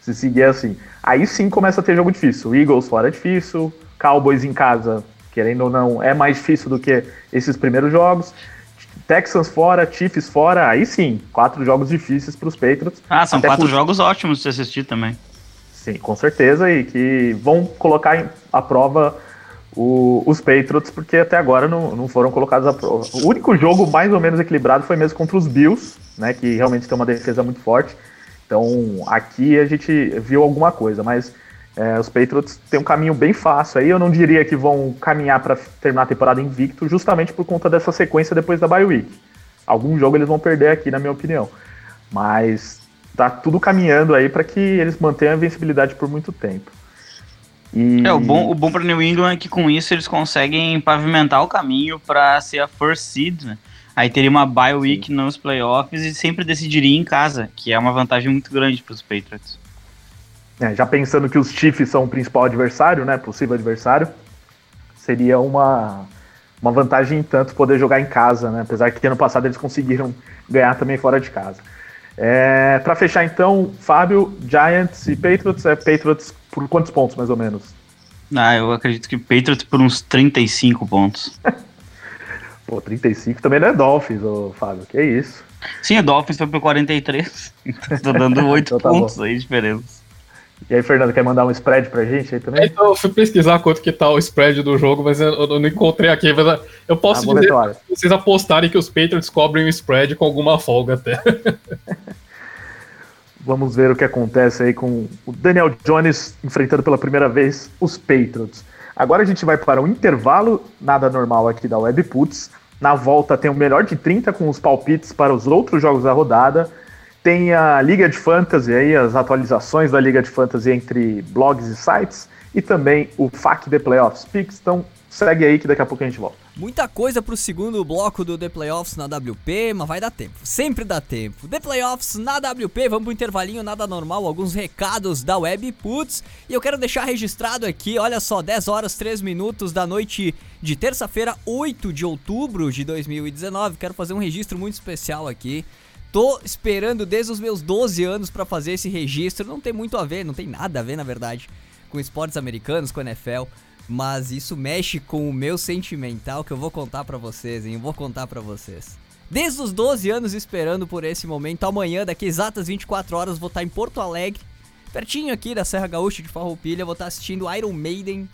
Se seguir assim. Aí sim começa a ter jogo difícil. Eagles fora é difícil, Cowboys em casa, querendo ou não, é mais difícil do que esses primeiros jogos. Texans fora, Chiefs fora, aí sim, quatro jogos difíceis para os Patriots. Ah, são quatro por... jogos ótimos de assistir também. Sim, com certeza, e que vão colocar à prova o, os Patriots, porque até agora não, não foram colocados à prova. O único jogo mais ou menos equilibrado foi mesmo contra os Bills, né, que realmente tem uma defesa muito forte. Então aqui a gente viu alguma coisa, mas é, os Patriots têm um caminho bem fácil aí. Eu não diria que vão caminhar para terminar a temporada invicto, justamente por conta dessa sequência depois da bye week. Algum jogo eles vão perder aqui, na minha opinião. Mas tá tudo caminhando aí para que eles mantenham a vencibilidade por muito tempo. E... É, o bom, o bom para New England é que com isso eles conseguem pavimentar o caminho para ser a first seed, né? Aí teria uma bye week Sim. nos playoffs e sempre decidiria em casa, que é uma vantagem muito grande para os Patriots. É, já pensando que os Chiefs são o principal adversário, né, possível adversário, seria uma, uma vantagem em tanto poder jogar em casa, né, apesar que ano passado eles conseguiram ganhar também fora de casa. É, para fechar então, Fábio, Giants e Patriots, é Patriots por quantos pontos mais ou menos? Ah, eu acredito que Patriots por uns 35 pontos. Pô, 35 também não é Dolphins, ô, Fábio, que isso. Sim, o Dolphins foi por 43. Tô dando 8 então tá pontos bom. aí de diferença. E aí, Fernando, quer mandar um spread pra gente aí também? Então, eu fui pesquisar quanto que tá o spread do jogo, mas eu, eu não encontrei aqui. Mas eu posso ah, dizer vocês apostarem que os Patriots cobrem o spread com alguma folga até. Vamos ver o que acontece aí com o Daniel Jones enfrentando pela primeira vez os Patriots. Agora a gente vai para um intervalo, nada normal aqui da Webputs. Na volta tem o melhor de 30 com os palpites para os outros jogos da rodada. Tem a Liga de Fantasy aí, as atualizações da Liga de Fantasy entre blogs e sites. E também o FAQ The Playoffs Picks. Então segue aí que daqui a pouco a gente volta. Muita coisa pro segundo bloco do The Playoffs na WP, mas vai dar tempo. Sempre dá tempo. The Playoffs na WP, vamos pro intervalinho nada normal, alguns recados da Web Puts. E eu quero deixar registrado aqui, olha só, 10 horas 3 minutos da noite de terça-feira, 8 de outubro de 2019. Quero fazer um registro muito especial aqui. Tô esperando desde os meus 12 anos para fazer esse registro. Não tem muito a ver, não tem nada a ver, na verdade, com esportes americanos, com NFL. Mas isso mexe com o meu sentimental que eu vou contar para vocês, hein? Eu vou contar para vocês. Desde os 12 anos esperando por esse momento, amanhã, daqui exatas 24 horas, vou estar em Porto Alegre, pertinho aqui da Serra Gaúcha de Farroupilha, vou estar assistindo Iron Maiden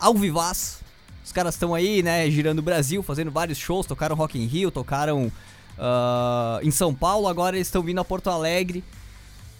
ao vivaço. Os caras estão aí, né, girando o Brasil, fazendo vários shows, tocaram Rock in Rio, tocaram uh, em São Paulo, agora eles estão vindo a Porto Alegre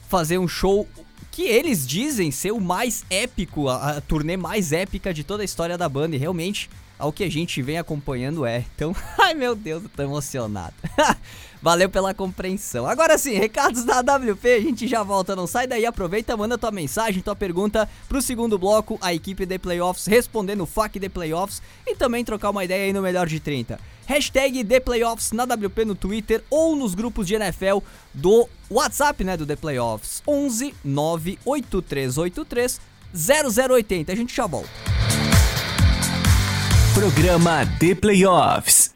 fazer um show que eles dizem ser o mais épico, a, a turnê mais épica de toda a história da banda, e realmente ao que a gente vem acompanhando é. Então, ai meu Deus, eu tô emocionado. Valeu pela compreensão. Agora sim, recados da WP, a gente já volta, não sai daí, aproveita, manda tua mensagem, tua pergunta pro segundo bloco, a equipe de Playoffs respondendo o FAQ de Playoffs e também trocar uma ideia aí no melhor de 30. Hashtag The Playoffs na WP no Twitter ou nos grupos de NFL do WhatsApp, né, do The Playoffs. 11 98383 0080. A gente já volta. Programa The Playoffs.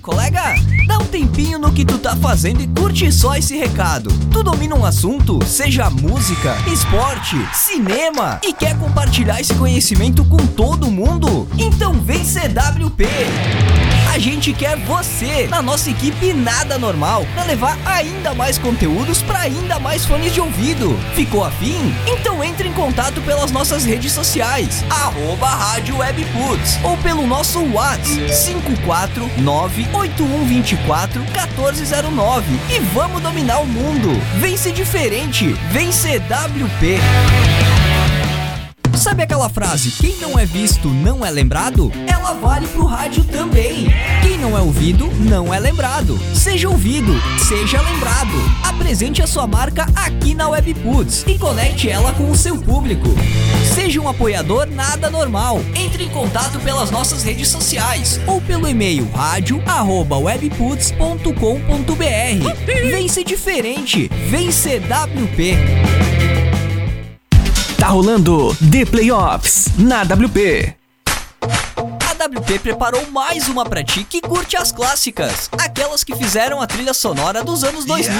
Colega? Dá um tempinho no que tu tá fazendo e curte só esse recado. Tu domina um assunto, seja música, esporte, cinema, e quer compartilhar esse conhecimento com todo mundo? Então vem CWP! A gente quer você na nossa equipe Nada Normal para levar ainda mais conteúdos para ainda mais fones de ouvido. Ficou afim? Então entre em contato pelas nossas redes sociais, Rádio Webputs, ou pelo nosso WhatsApp 549-8124-1409 e vamos dominar o mundo. Vem ser diferente, vem CWP. Sabe aquela frase, quem não é visto não é lembrado? Ela vale pro rádio também. Quem não é ouvido não é lembrado. Seja ouvido, seja lembrado. Apresente a sua marca aqui na Webputs e conecte ela com o seu público. Seja um apoiador nada normal. Entre em contato pelas nossas redes sociais ou pelo e-mail rádio@webputs.com.br. Vem ser diferente, vem WP. Rolando The Playoffs na WP. A WP preparou mais uma pra ti que curte as clássicas, aquelas que fizeram a trilha sonora dos anos 2000.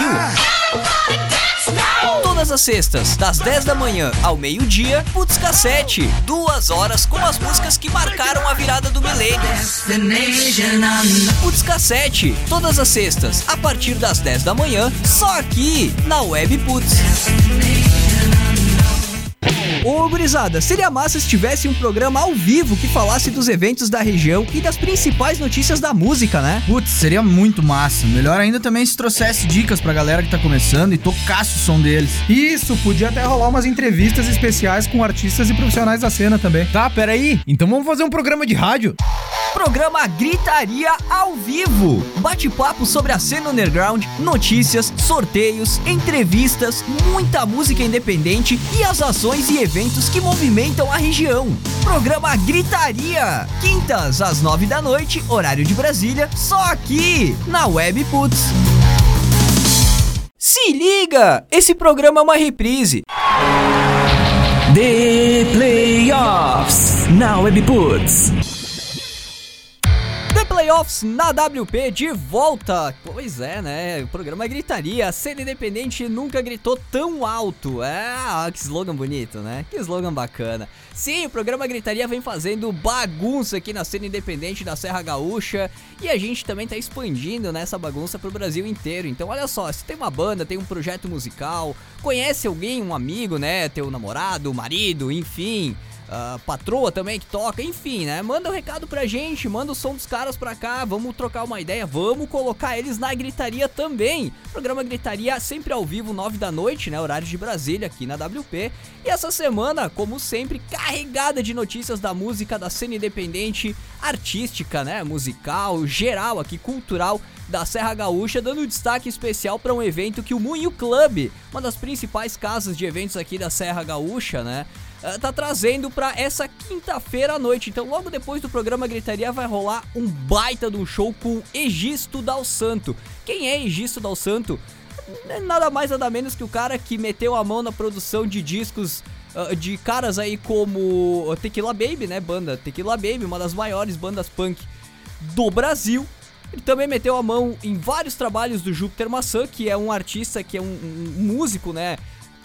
Todas as sextas, das 10 da manhã ao meio-dia, Putz Cassete, duas horas com as músicas que marcaram a virada do milênio. Putz Cassete, todas as sextas, a partir das 10 da manhã, só aqui na Web Putz. Ô gurizada, seria massa se tivesse um programa ao vivo que falasse dos eventos da região e das principais notícias da música, né? Putz, seria muito massa. Melhor ainda também se trouxesse dicas pra galera que tá começando e tocasse o som deles. Isso, podia até rolar umas entrevistas especiais com artistas e profissionais da cena também. Tá, peraí. Então vamos fazer um programa de rádio? Programa Gritaria ao vivo. Bate-papo sobre a cena underground, notícias, sorteios, entrevistas, muita música independente e as ações e eventos que movimentam a região. Programa Gritaria. Quintas às nove da noite, horário de Brasília, só aqui na Web Putz. Se liga! Esse programa é uma reprise. The Playoffs na Webputs. Playoffs na WP de volta. Pois é, né? O programa gritaria. Cena independente nunca gritou tão alto. É, ah, que slogan bonito, né? Que slogan bacana. Sim, o programa Gritaria vem fazendo bagunça aqui na cena independente da Serra Gaúcha e a gente também tá expandindo nessa bagunça pro Brasil inteiro. Então, olha só, se tem uma banda, tem um projeto musical, conhece alguém, um amigo, né? Teu namorado, marido, enfim uh, patroa também que toca, enfim, né? Manda um recado pra gente, manda o som dos caras pra cá, vamos trocar uma ideia, vamos colocar eles na gritaria também. Programa Gritaria sempre ao vivo, 9 da noite, né? Horário de Brasília, aqui na WP. E essa semana, como sempre, carregada de notícias da música, da cena independente, artística, né? Musical, geral aqui, cultural da Serra Gaúcha, dando destaque especial para um evento que o Moinho Club, uma das principais casas de eventos aqui da Serra Gaúcha, né? Uh, tá trazendo para essa quinta-feira à noite. Então, logo depois do programa Gritaria, vai rolar um baita de um show com Egisto Dal Santo. Quem é Egisto Dal Santo? É nada mais nada menos que o cara que meteu a mão na produção de discos uh, de caras aí como Tequila Baby, né? Banda Tequila Baby, uma das maiores bandas punk do Brasil. Ele também meteu a mão em vários trabalhos do Júpiter Maçã, que é um artista, que é um, um músico, né?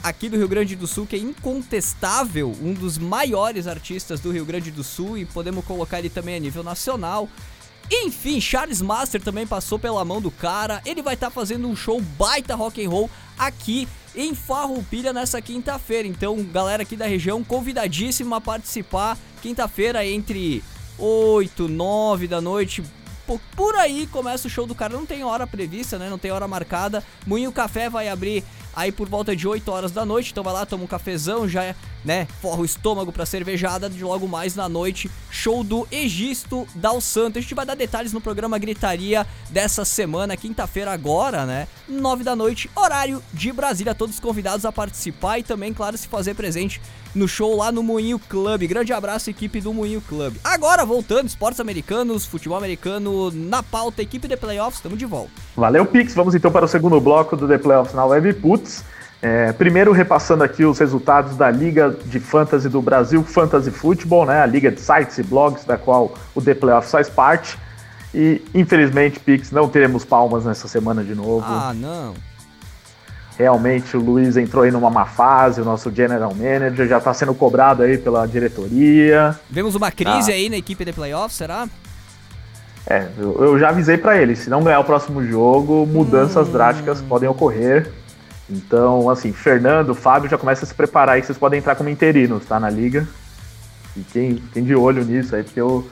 Aqui do Rio Grande do Sul, que é incontestável, um dos maiores artistas do Rio Grande do Sul, e podemos colocar ele também a nível nacional. Enfim, Charles Master também passou pela mão do cara. Ele vai estar tá fazendo um show baita rock and roll aqui em Farroupilha nessa quinta-feira. Então, galera aqui da região, convidadíssima a participar. Quinta-feira entre 8, 9 da noite, por aí começa o show do cara. Não tem hora prevista, né? Não tem hora marcada. Moinho Café vai abrir aí por volta de 8 horas da noite. Então vai lá, toma um cafezão, já, né, forra o estômago pra cervejada de logo mais na noite. Show do Egisto Dal Santo. A gente vai dar detalhes no programa Gritaria dessa semana, quinta-feira agora, né? 9 da noite, horário de Brasília. Todos convidados a participar e também, claro, se fazer presente no show lá no Moinho Club. Grande abraço, equipe do Moinho Club. Agora, voltando, esportes americanos, futebol americano na pauta, equipe de playoffs, estamos de volta. Valeu, Pix. Vamos então para o segundo bloco do The Playoffs na Web Putz. É, primeiro, repassando aqui os resultados da Liga de Fantasy do Brasil, Fantasy Football, né, a liga de sites e blogs da qual o The Playoffs faz parte. E, infelizmente, Pix, não teremos palmas nessa semana de novo. Ah, não. Realmente o Luiz entrou aí numa má fase, o nosso general manager já está sendo cobrado aí pela diretoria. Vemos uma crise ah. aí na equipe de playoffs, será? É, eu, eu já avisei para ele, se não ganhar o próximo jogo, mudanças hum. drásticas podem ocorrer. Então, assim, Fernando, Fábio já começa a se preparar aí que vocês podem entrar como interinos, tá? Na liga. E quem, quem de olho nisso aí, porque o,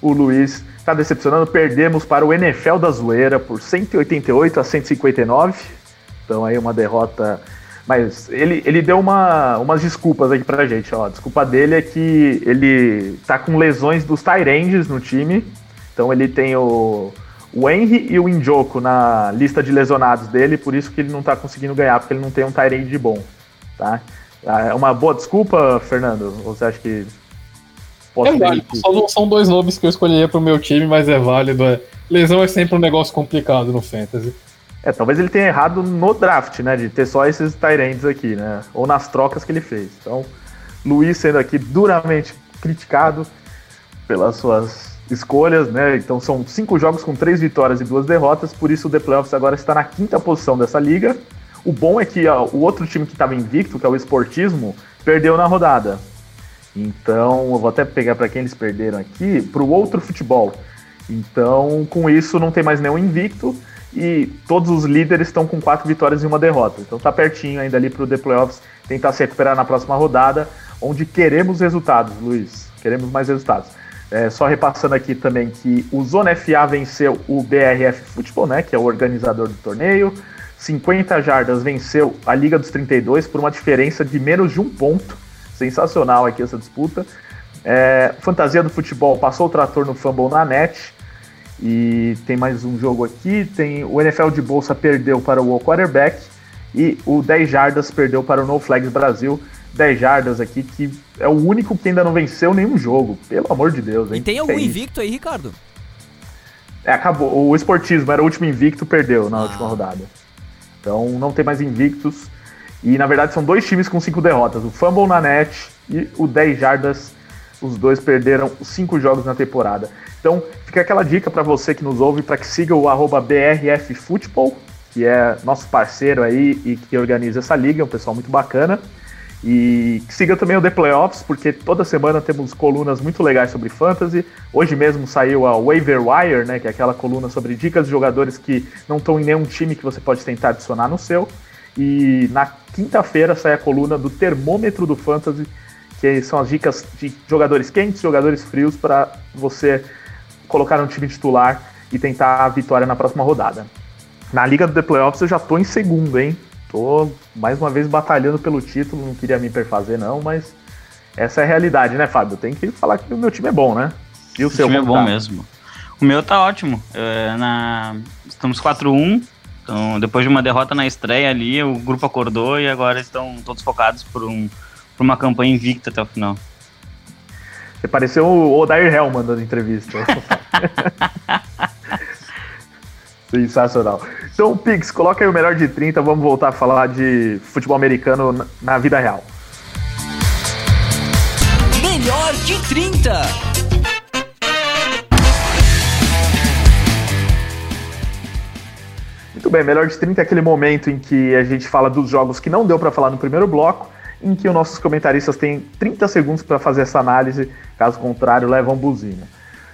o Luiz tá decepcionando. Perdemos para o NFL da Zoeira por 188 a 159. Então aí uma derrota Mas ele, ele deu uma, umas desculpas aqui pra gente, ó. A desculpa dele é que ele tá com lesões dos Tyrands no time. Então ele tem o, o Henry e o Injoko na lista de lesionados dele, por isso que ele não tá conseguindo ganhar, porque ele não tem um Tyrande de bom, tá? É uma boa desculpa, Fernando? Ou você acha que é válido. Só não são dois nomes que eu escolheria pro meu time, mas é válido. É. Lesão é sempre um negócio complicado no Fantasy. É, talvez ele tenha errado no draft, né? De ter só esses Tyrands aqui, né? Ou nas trocas que ele fez. Então, Luiz sendo aqui duramente criticado pelas suas escolhas, né? Então são cinco jogos com três vitórias e duas derrotas, por isso o The Playoffs agora está na quinta posição dessa liga. O bom é que ó, o outro time que estava invicto, que é o Esportismo, perdeu na rodada. Então, eu vou até pegar para quem eles perderam aqui, para o outro futebol. Então, com isso, não tem mais nenhum invicto e todos os líderes estão com quatro vitórias e uma derrota. Então tá pertinho ainda ali para o The Playoffs tentar se recuperar na próxima rodada, onde queremos resultados, Luiz. Queremos mais resultados. É, só repassando aqui também que o Zona FA venceu o BRF Futebol, né, que é o organizador do torneio. 50 jardas venceu a Liga dos 32 por uma diferença de menos de um ponto. Sensacional aqui essa disputa. É, Fantasia do Futebol passou o trator no fumble na net. E tem mais um jogo aqui. Tem o NFL de Bolsa perdeu para o quarterback e o 10 Jardas perdeu para o No Flags Brasil. 10 Jardas aqui, que é o único que ainda não venceu nenhum jogo. Pelo amor de Deus, hein? E tem algum invicto aí, Ricardo? É, acabou. O esportismo era o último invicto, perdeu na ah. última rodada. Então não tem mais invictos. E na verdade são dois times com cinco derrotas: o Fumble na net e o 10 Jardas. Os dois perderam cinco jogos na temporada. Então, fica aquela dica para você que nos ouve para que siga o BRFFootball, que é nosso parceiro aí e que organiza essa liga, é um pessoal muito bacana. E siga também o The Playoffs, porque toda semana temos colunas muito legais sobre fantasy. Hoje mesmo saiu a Waiver Wire, né, que é aquela coluna sobre dicas de jogadores que não estão em nenhum time que você pode tentar adicionar no seu. E na quinta-feira sai a coluna do termômetro do fantasy, que são as dicas de jogadores quentes, jogadores frios para você colocar um time titular e tentar a vitória na próxima rodada. Na Liga do The Playoffs eu já tô em segundo, hein? Tô mais uma vez batalhando pelo título, não queria me perfazer não, mas essa é a realidade, né, Fábio? Tem que falar que o meu time é bom, né? E o, o seu time é bom tá? mesmo. O meu tá ótimo. É, na... Estamos 4-1. Então, depois de uma derrota na estreia ali, o grupo acordou e agora estão todos focados por, um, por uma campanha invicta até o final. Você pareceu o Odair Hellman dando entrevista. Sensacional. Então, Pix, coloca aí o melhor de 30, vamos voltar a falar de futebol americano na vida real. Melhor de 30. Muito bem, melhor de 30 é aquele momento em que a gente fala dos jogos que não deu para falar no primeiro bloco em que os nossos comentaristas têm 30 segundos para fazer essa análise, caso contrário, levam buzina.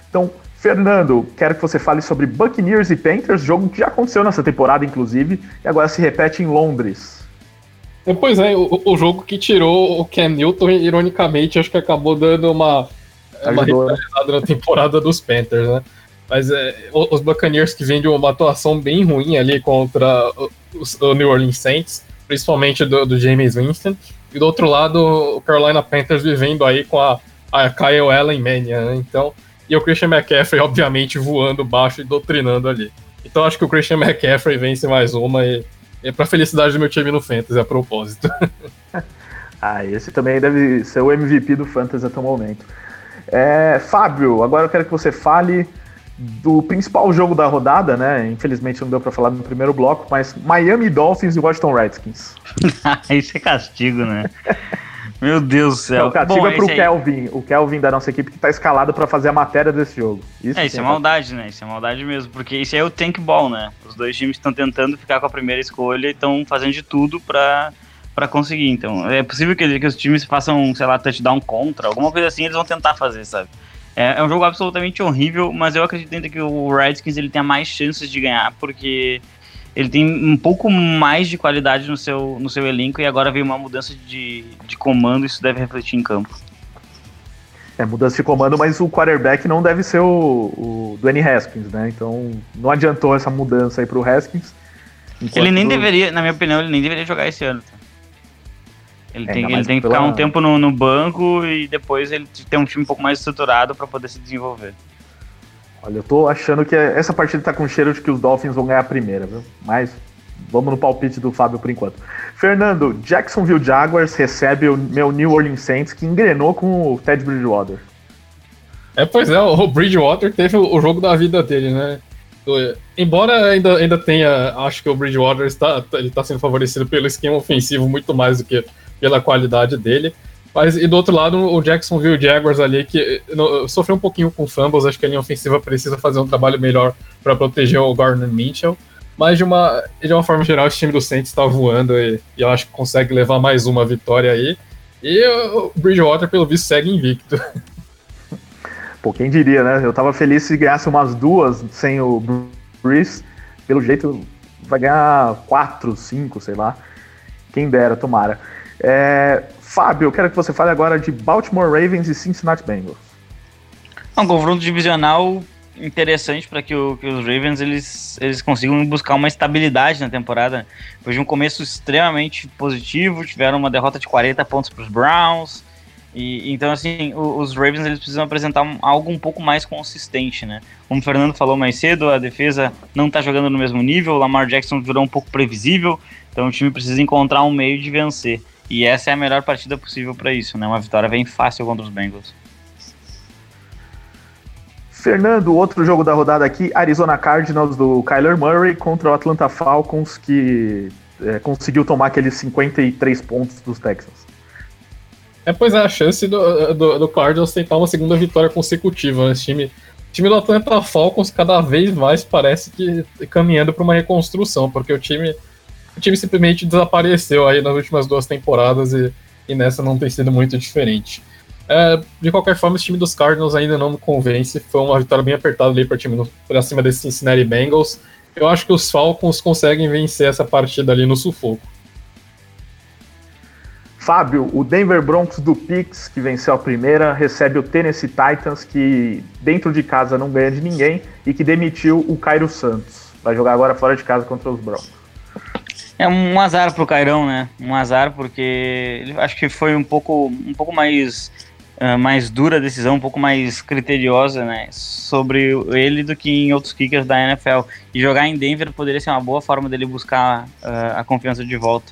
Então, Fernando, quero que você fale sobre Buccaneers e Panthers, jogo que já aconteceu nessa temporada, inclusive, e agora se repete em Londres. É, pois é, o, o jogo que tirou o Cam Newton, ironicamente, acho que acabou dando uma, uma né? na temporada dos Panthers, né? Mas é, os Buccaneers que vêm de uma atuação bem ruim ali contra o New Orleans Saints, principalmente do, do James Winston, e do outro lado, o Carolina Panthers vivendo aí com a, a Kyle Allen Mania, né? Então, e o Christian McCaffrey, obviamente, voando baixo e doutrinando ali. Então acho que o Christian McCaffrey vence mais uma e, é pra felicidade do meu time no Fantasy, a propósito. ah, esse também deve ser o MVP do Fantasy até o momento. É, Fábio, agora eu quero que você fale do principal jogo da rodada, né? Infelizmente não deu para falar no primeiro bloco, mas Miami Dolphins e Washington Redskins. Isso é castigo, né? Meu Deus do céu. O castigo Bom, é pro Kelvin, o Kelvin da nossa equipe que tá escalado para fazer a matéria desse jogo. Isso é, isso é maldade, né? Isso é maldade mesmo, porque isso é o tank ball, né? Os dois times estão tentando ficar com a primeira escolha e estão fazendo de tudo para para conseguir. Então, é possível que, que os times façam, sei lá, touchdown contra, alguma coisa assim, eles vão tentar fazer, sabe? É, é um jogo absolutamente horrível, mas eu acredito ainda que o Redskins ele tenha mais chances de ganhar, porque ele tem um pouco mais de qualidade no seu, no seu elenco e agora veio uma mudança de, de comando, isso deve refletir em campo. É, mudança de comando, mas o quarterback não deve ser o, o Dwayne Haskins, né? Então não adiantou essa mudança aí pro Haskins. Ele nem deveria, na minha opinião, ele nem deveria jogar esse ano. Ele É, tem, ele tem que pela- ficar um tempo no, no banco e depois ele ter um time um pouco mais estruturado para poder se desenvolver. Olha, eu tô achando que essa partida tá com cheiro de que os Dolphins vão ganhar a primeira, viu? Mas vamos no palpite do Fábio por enquanto. Fernando, Jacksonville Jaguars recebe o meu New Orleans Saints, que engrenou com o Ted Bridgewater. É, pois é, o Bridgewater teve o jogo da vida dele, né? Embora ainda, ainda tenha, acho que o Bridgewater está, ele tá sendo favorecido pelo esquema ofensivo muito mais do que pela qualidade dele. Mas, e do outro lado, o Jacksonville Jaguars ali, que no- sofreu um pouquinho com fumbles, acho que a linha ofensiva precisa fazer um trabalho melhor para proteger o Gardner Mitchell. Mas, de uma, de uma forma geral, esse time do Saints está voando e, e eu acho que consegue levar mais uma vitória aí. E o Bridgewater, pelo visto, segue invicto. Pô, quem diria, né? Eu tava feliz se ganhasse umas duas sem o Breeze. Pelo jeito, vai ganhar quatro, cinco, sei lá. Quem dera, tomara. É, Fábio, eu quero que você fale agora de Baltimore Ravens e Cincinnati Bengals. É um confronto divisional interessante para que, que os Ravens eles, eles consigam buscar uma estabilidade na temporada. Depois de um começo extremamente positivo, tiveram uma derrota de 40 pontos para os Browns. E, então, assim, o- os Ravens eles precisam apresentar um- algo um pouco mais consistente, né? Como o Fernando falou mais cedo, a defesa não está jogando no mesmo nível, o Lamar Jackson virou um pouco previsível, então o time precisa encontrar um meio de vencer. E essa é a melhor partida possível para isso, né? Uma vitória bem fácil contra os Bengals. Fernando, outro jogo da rodada aqui, Arizona Cardinals do Kyler Murray contra o Atlanta Falcons, que é, conseguiu tomar aqueles 53 pontos dos Texans. É, pois é, a chance do, do, do Cardinals tentar uma segunda vitória consecutiva. né? Esse time, o time do Atlanta Falcons cada vez mais parece que caminhando para uma reconstrução, porque o time, o time simplesmente desapareceu aí nas últimas duas temporadas e, e nessa não tem sido muito diferente. É, de qualquer forma, esse time dos Cardinals ainda não me convence. Foi uma vitória bem apertada ali para time pra cima desse Cincinnati Bengals. Eu acho que os Falcons conseguem vencer essa partida ali no sufoco. Fábio, o Denver Broncos do Pix, que venceu a primeira, recebe o Tennessee Titans, que dentro de casa não ganha de ninguém e que demitiu o Cairo Santos. Vai jogar agora fora de casa contra os Broncos. É um azar pro Cairão, né? Um azar porque ele acho que foi um pouco, um pouco mais, ah, mais dura a decisão, um pouco mais criteriosa, né? Sobre ele do que em outros kickers da NFL. E jogar em Denver poderia ser uma boa forma dele buscar ah, a confiança de volta.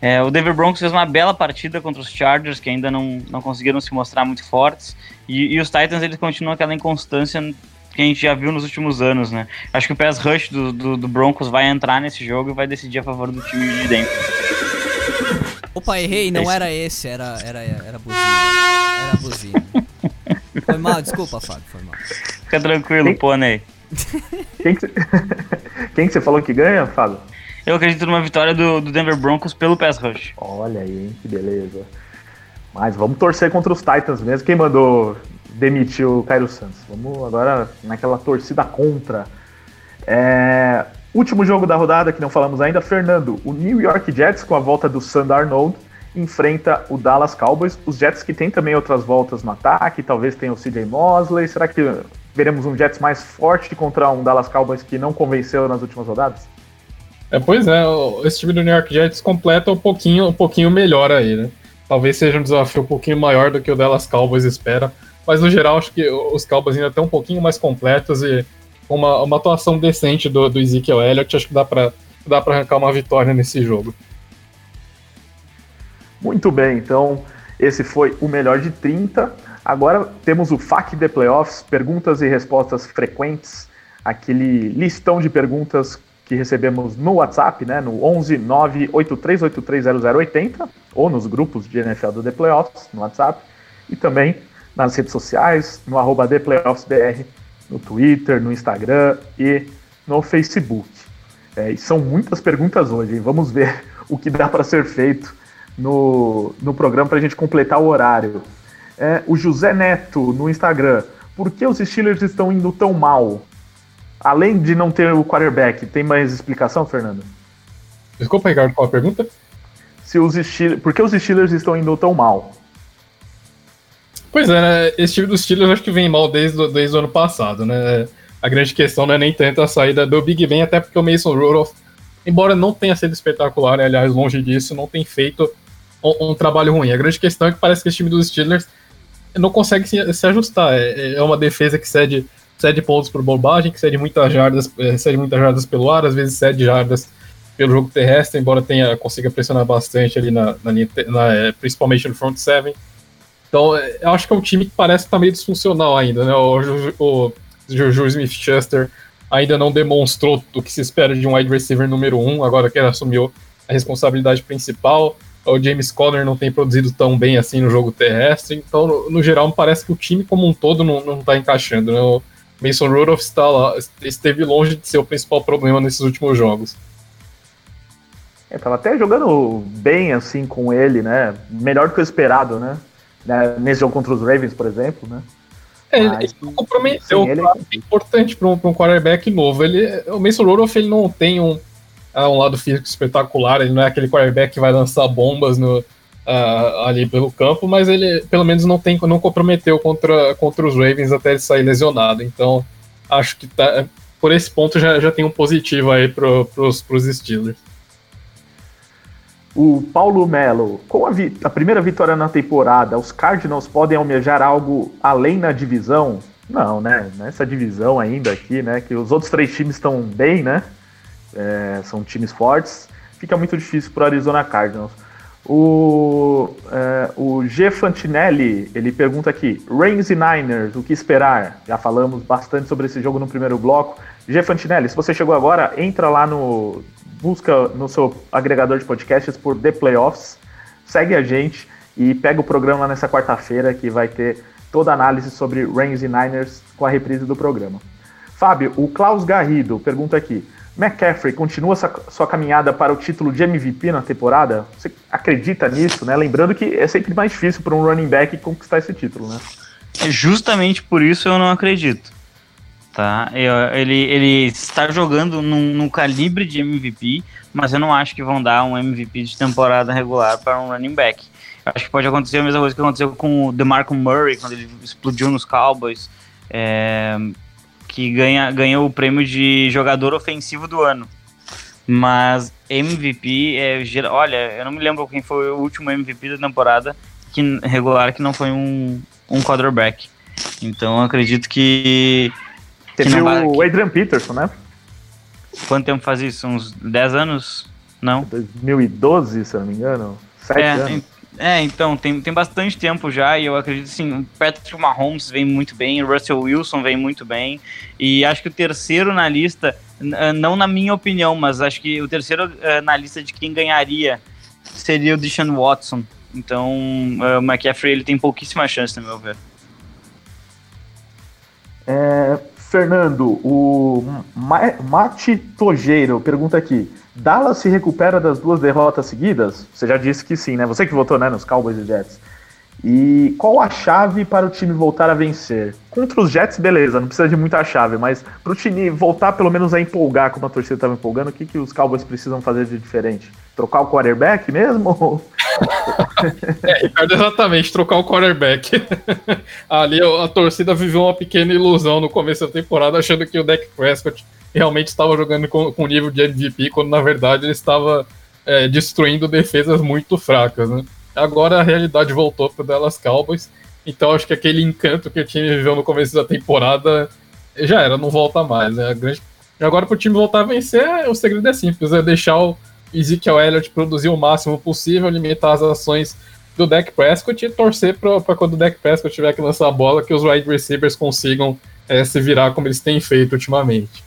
É, o Denver Broncos fez uma bela partida contra os Chargers, que ainda não, não conseguiram se mostrar muito fortes. E, e os Titans eles continuam aquela inconstância que a gente já viu nos últimos anos, né? Acho que o pass rush do, do, do Broncos vai entrar nesse jogo e vai decidir a favor do time de dentro. Opa, errei, não era esse, era, era, era buzina. Era buzina. Foi mal, desculpa, Fábio, foi mal. Fica tranquilo, Sim. pônei. Quem que, você- Quem que você falou que ganha, Fábio? Eu acredito numa vitória do, do Denver Broncos pelo pass rush. Olha aí, hein, que beleza. Mas vamos torcer contra os Titans mesmo. Quem mandou demitir o Cairo Santos? Vamos agora naquela torcida contra. É, Último jogo da rodada que não falamos ainda, Fernando. O New York Jets, com a volta do Sam Darnold, enfrenta o Dallas Cowboys. Os Jets que tem também outras voltas no ataque, talvez tenha o CJ Mosley. Será que veremos um Jets mais forte contra um Dallas Cowboys que não convenceu nas últimas rodadas? É, pois é, esse time do New York Jets completa um pouquinho, um pouquinho melhor aí, né? Talvez seja um desafio um pouquinho maior do que o Dallas Cowboys espera, mas no geral acho que os Cowboys ainda estão um pouquinho mais completos e com uma, uma atuação decente do, do Ezekiel Elliott, acho que dá pra, dá arrancar uma vitória nesse jogo. Muito bem, então esse foi o melhor de 30. Agora temos o FAQ de Playoffs, perguntas e respostas frequentes, aquele listão de perguntas que recebemos no WhatsApp, né, no 11 983830080, ou nos grupos de NFL do The Playoffs, no WhatsApp, e também nas redes sociais, no arroba ThePlayoffsBR, no Twitter, no Instagram e no Facebook. É, e são muitas perguntas hoje, hein? vamos ver o que dá para ser feito no, no programa para a gente completar o horário. É, o José Neto no Instagram. Por que os Steelers estão indo tão mal? Além de não ter o quarterback, tem mais explicação, Fernando? Desculpa, Ricardo, qual a pergunta? Se os Steelers, por que os Steelers estão indo tão mal? Pois é, né? Esse time dos Steelers acho que vem mal desde, desde o ano passado, né? A grande questão não é nem tanto a saída do Big Ben, até porque o Mason Rudolph, embora não tenha sido espetacular, né? aliás, longe disso, não tem feito um, um, trabalho ruim. A grande questão é que parece que esse time dos Steelers não consegue se, se ajustar. É, é, uma defesa que cede, cede pontos por bobagem, que cede muitas jardas, é, cede muitas jardas pelo ar, às vezes cede jardas pelo jogo terrestre, embora tenha consiga pressionar bastante ali na, na na, é, principalmente no front seven. Então, é, eu acho que é um time que parece estar tá meio disfuncional ainda, né? O, Juju Smith-Schuster ainda não demonstrou o que se espera de um wide receiver número um, agora que ele assumiu a responsabilidade principal. O James Conner não tem produzido tão bem assim no jogo terrestre, então, no, no geral, me parece que o time como um todo não está encaixando. Né? O Mason Rudolph está lá, esteve longe de ser o principal problema nesses últimos jogos. É, tava até jogando bem assim com ele, né? Melhor do que o esperado, né? Né? Nesse jogo contra os Ravens, por exemplo, né? É, Mas, ele comprometeu, sim, ele... é importante para um, um quarterback novo. Ele, o Mason Rudolph ele não tem um, uh, um lado físico espetacular, ele não é aquele quarterback que vai lançar bombas no, uh, ali pelo campo, mas ele pelo menos não tem não comprometeu contra, contra os Ravens até ele sair lesionado. Então acho que tá, por esse ponto já, já tem um positivo aí para os Steelers. O Paulo Melo, com a, a, primeira vitória na temporada, os Cardinals podem almejar algo além na divisão? Não, né? Nessa divisão ainda aqui, né? Que os outros três times estão bem, né? É, são times fortes. Fica muito difícil para o Arizona Cardinals. O, é, o G. Fantinelli, ele pergunta aqui, Reigns e Niners, o que esperar? Já falamos bastante sobre esse jogo no primeiro bloco. G. Fantinelli, se você chegou agora, entra lá no busca no seu agregador de podcasts por The Playoffs, segue a gente e pega o programa nessa quarta-feira que vai ter toda a análise sobre Reigns e Niners com a reprise do programa. Fábio, o Klaus Garrido pergunta aqui: McCaffrey continua sua, sua caminhada para o título de MVP na temporada? Você acredita nisso, né? Lembrando que é sempre mais difícil para um running back conquistar esse título, né? É justamente por isso eu não acredito tá? Ele, ele está jogando num, calibre de MVP, mas eu não acho que vão dar um MVP de temporada regular para um running back. Acho que pode acontecer a mesma coisa que aconteceu com o DeMarco Murray, quando ele explodiu nos Cowboys, é, que ganha, ganhou o prêmio de jogador ofensivo do ano. Mas MVP é. Olha, eu não me lembro quem foi o último MVP da temporada que, regular que não foi um, um quarterback. Então acredito que Teve o Adrian Peterson, né? Quanto tempo faz isso? Uns 10 anos? Não? 2012, se eu não me engano. 7 é, anos. É, então, tem, tem bastante tempo já e eu acredito assim, o Patrick Mahomes vem muito bem, o Russell Wilson vem muito bem e acho que o terceiro na lista, não na minha opinião, mas acho que o terceiro eh, na lista de quem ganharia seria o Deshaun Watson. Então, o McCaffrey ele tem pouquíssima chance, no meu ver. É, Fernando, o Mate Tojeiro pergunta aqui: Dallas se recupera das duas derrotas seguidas? Você já disse que sim, né? Você que votou né, nos Cowboys e Jets. E qual a chave para o time voltar a vencer? Contra os Jets, beleza, não precisa de muita chave, mas para o time voltar pelo menos a empolgar como a torcida estava empolgando, o que, que os Cowboys precisam fazer de diferente? Trocar o quarterback mesmo? é, exatamente, trocar o quarterback. Ali a torcida viveu uma pequena ilusão no começo da temporada, achando que o Dak Prescott realmente estava jogando com, com nível de MVP, quando na verdade ele estava é, destruindo defesas muito fracas. Né? Agora a realidade voltou para Dallas Cowboys, então acho que aquele encanto que o time viveu no começo da temporada já era, não volta mais. Né? Grande... Agora para o time voltar a vencer, o segredo é simples, é deixar o Ezekiel Elliott produzir o máximo possível, limitar as ações do Dak Prescott e torcer para quando o Dak Prescott tiver que lançar a bola, que os wide receivers consigam é, se virar como eles têm feito ultimamente.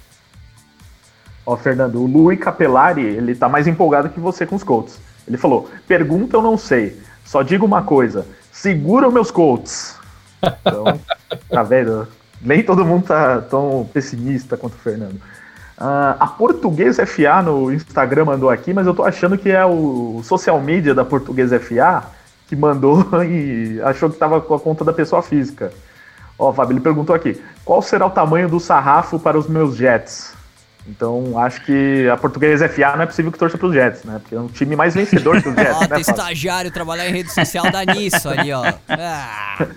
Ó, Fernando, o Louis Capelari, ele tá mais empolgado que você com os Colts. Ele falou: pergunta eu não sei, só digo uma coisa: segura meus Colts. Então, tá vendo? Nem todo mundo tá tão pessimista quanto o Fernando. Uh, a Português FA no Instagram mandou aqui, mas eu tô achando que é o social media da Português FA que mandou e achou que tava com a conta da pessoa física. Ó, Fábio, ele perguntou aqui: qual será o tamanho do sarrafo para os meus Jets? Então, acho que a Português FA não é possível que torça para os Jets, né? Porque é um time mais vencedor que os Jets. Ó, né, estagiário trabalhar em rede social dá nisso ali, ó. Ah.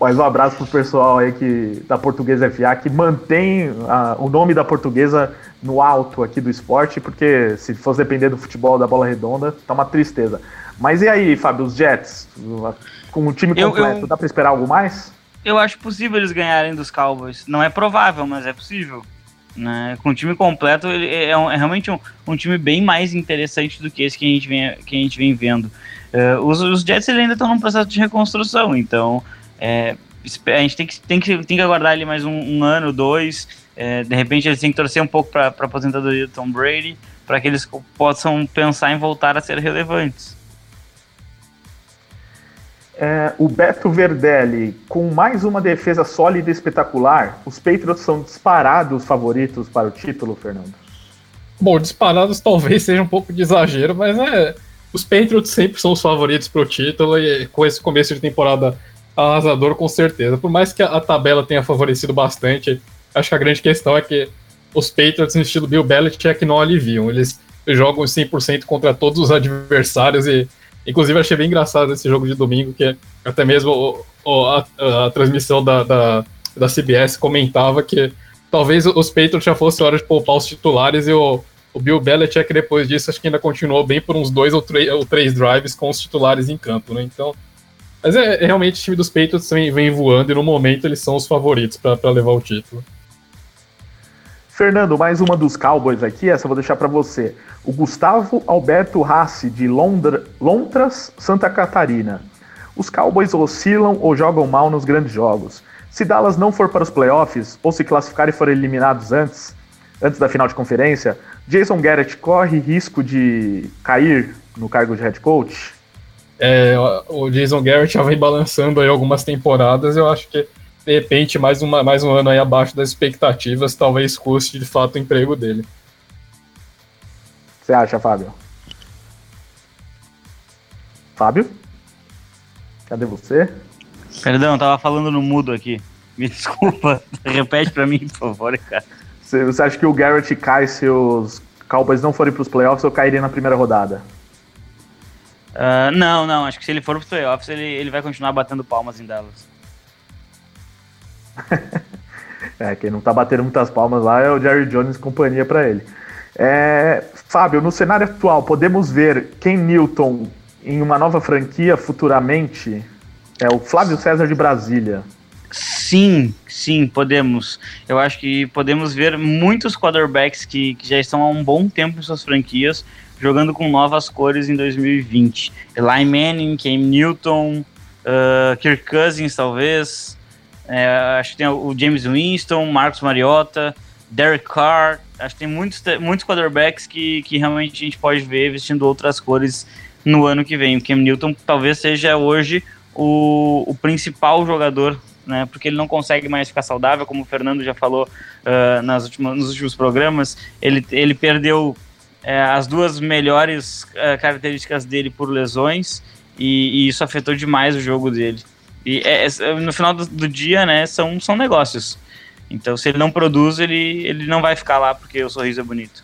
Mais um abraço pro pessoal aí que, da Portuguesa FA que mantém a, o nome da portuguesa no alto aqui do esporte, porque se fosse depender do futebol da bola redonda, tá uma tristeza. Mas e aí, Fábio, os Jets? Com o time Eu- completo, eu- dá pra esperar algo mais? Eu acho possível eles ganharem dos Cowboys. Não é provável, mas é possível. Né? Com o time completo, ele é, um- é realmente um, um time bem mais interessante do que esse que a gente vem, que a gente vem vendo. Eh, os, os Jets ainda estão num processo de reconstrução, então é, a gente tem que, tem que, tem que aguardar ali mais um, um ano, dois. Eh, de repente eles têm que torcer um pouco para a aposentadoria do Tom Brady, para que eles possam pensar em voltar a ser relevantes. É, o Beto Verdelli, com mais uma defesa sólida e espetacular, os Patriots são disparados favoritos para o título, Fernando? Bom, disparados talvez seja um pouco de exagero, mas é. Os Patriots sempre são os favoritos pro título e com esse começo de temporada arrasador, com certeza. Por mais que a, tabela tenha favorecido bastante, acho que a grande questão é que os Patriots, no estilo Bill Belichick, não aliviam. Eles jogam 100% contra todos os adversários e, inclusive, achei bem engraçado esse jogo de domingo, que até mesmo o- o- a, a transmissão da, da, da CBS comentava que talvez os Patriots já fosse hora de poupar os titulares e o, o Bill Belichick depois disso acho que ainda continuou bem por uns dois ou, ou três drives com os titulares em campo, né? Então, mas é, é realmente o time dos Patriots vem, vem voando e no momento eles são os favoritos para levar o título. Fernando, mais uma dos Cowboys aqui, essa eu vou deixar para você. O Gustavo Alberto Rassi, de Londra, Lontras, Santa Catarina. Os Cowboys oscilam ou jogam mal nos grandes jogos. Se Dallas não for para os playoffs, ou se classificar e for eliminados antes, antes da final de conferência, Jason Garrett corre risco de cair no cargo de head coach? É, o Jason Garrett já vem balançando aí algumas temporadas. Eu acho que, de repente, mais, uma, mais um ano aí abaixo das expectativas, talvez custe de fato o emprego dele. Você acha, Fábio? Fábio? Cadê você? Perdão, eu tava falando no mudo aqui. Me desculpa. Repete pra mim, por favor, cara. Você você acha que o Garrett cai se os Cowboys não forem para os playoffs ou cairia na primeira rodada? Ah, não, não. Acho que se ele for pros playoffs, ele, ele vai continuar batendo palmas em Dallas. É, quem não tá batendo muitas palmas lá é o Jerry Jones e companhia para ele. É, Fábio, no cenário atual, podemos ver Ken Newton em uma nova franquia futuramente? É o Flávio César de Brasília. Sim, sim, podemos. Eu acho que podemos ver muitos quarterbacks que, que já estão há um bom tempo em suas franquias jogando com novas cores em 2020. Eli Manning, Cam Newton, ah, Kirk Cousins, talvez. É, acho que tem o James Winston, Marcos Mariota, Derek Carr. Acho que tem muitos, muitos quarterbacks que, que realmente a gente pode ver vestindo outras cores no ano que vem. O Cam Newton talvez seja hoje o, o principal jogador, né? Porque ele não consegue mais ficar saudável, como o Fernando já falou ah, nas últimas, nos últimos programas. Ele, ele perdeu eh, as duas melhores ah, características dele por lesões e, e isso afetou demais o jogo dele. E é- é- no final do, do dia, né, são, são negócios. Então, se ele não produz, ele, ele não vai ficar lá porque o sorriso é bonito.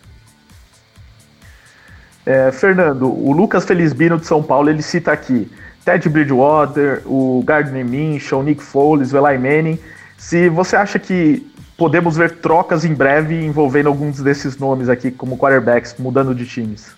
É, Fernando, o Lucas Felizbino de São Paulo, ele cita aqui Ted Bridgewater, o Gardner Minshew, Nick Foles, o Eli Manning. Se você acha que podemos ver trocas em breve envolvendo alguns desses nomes aqui como quarterbacks, mudando de times?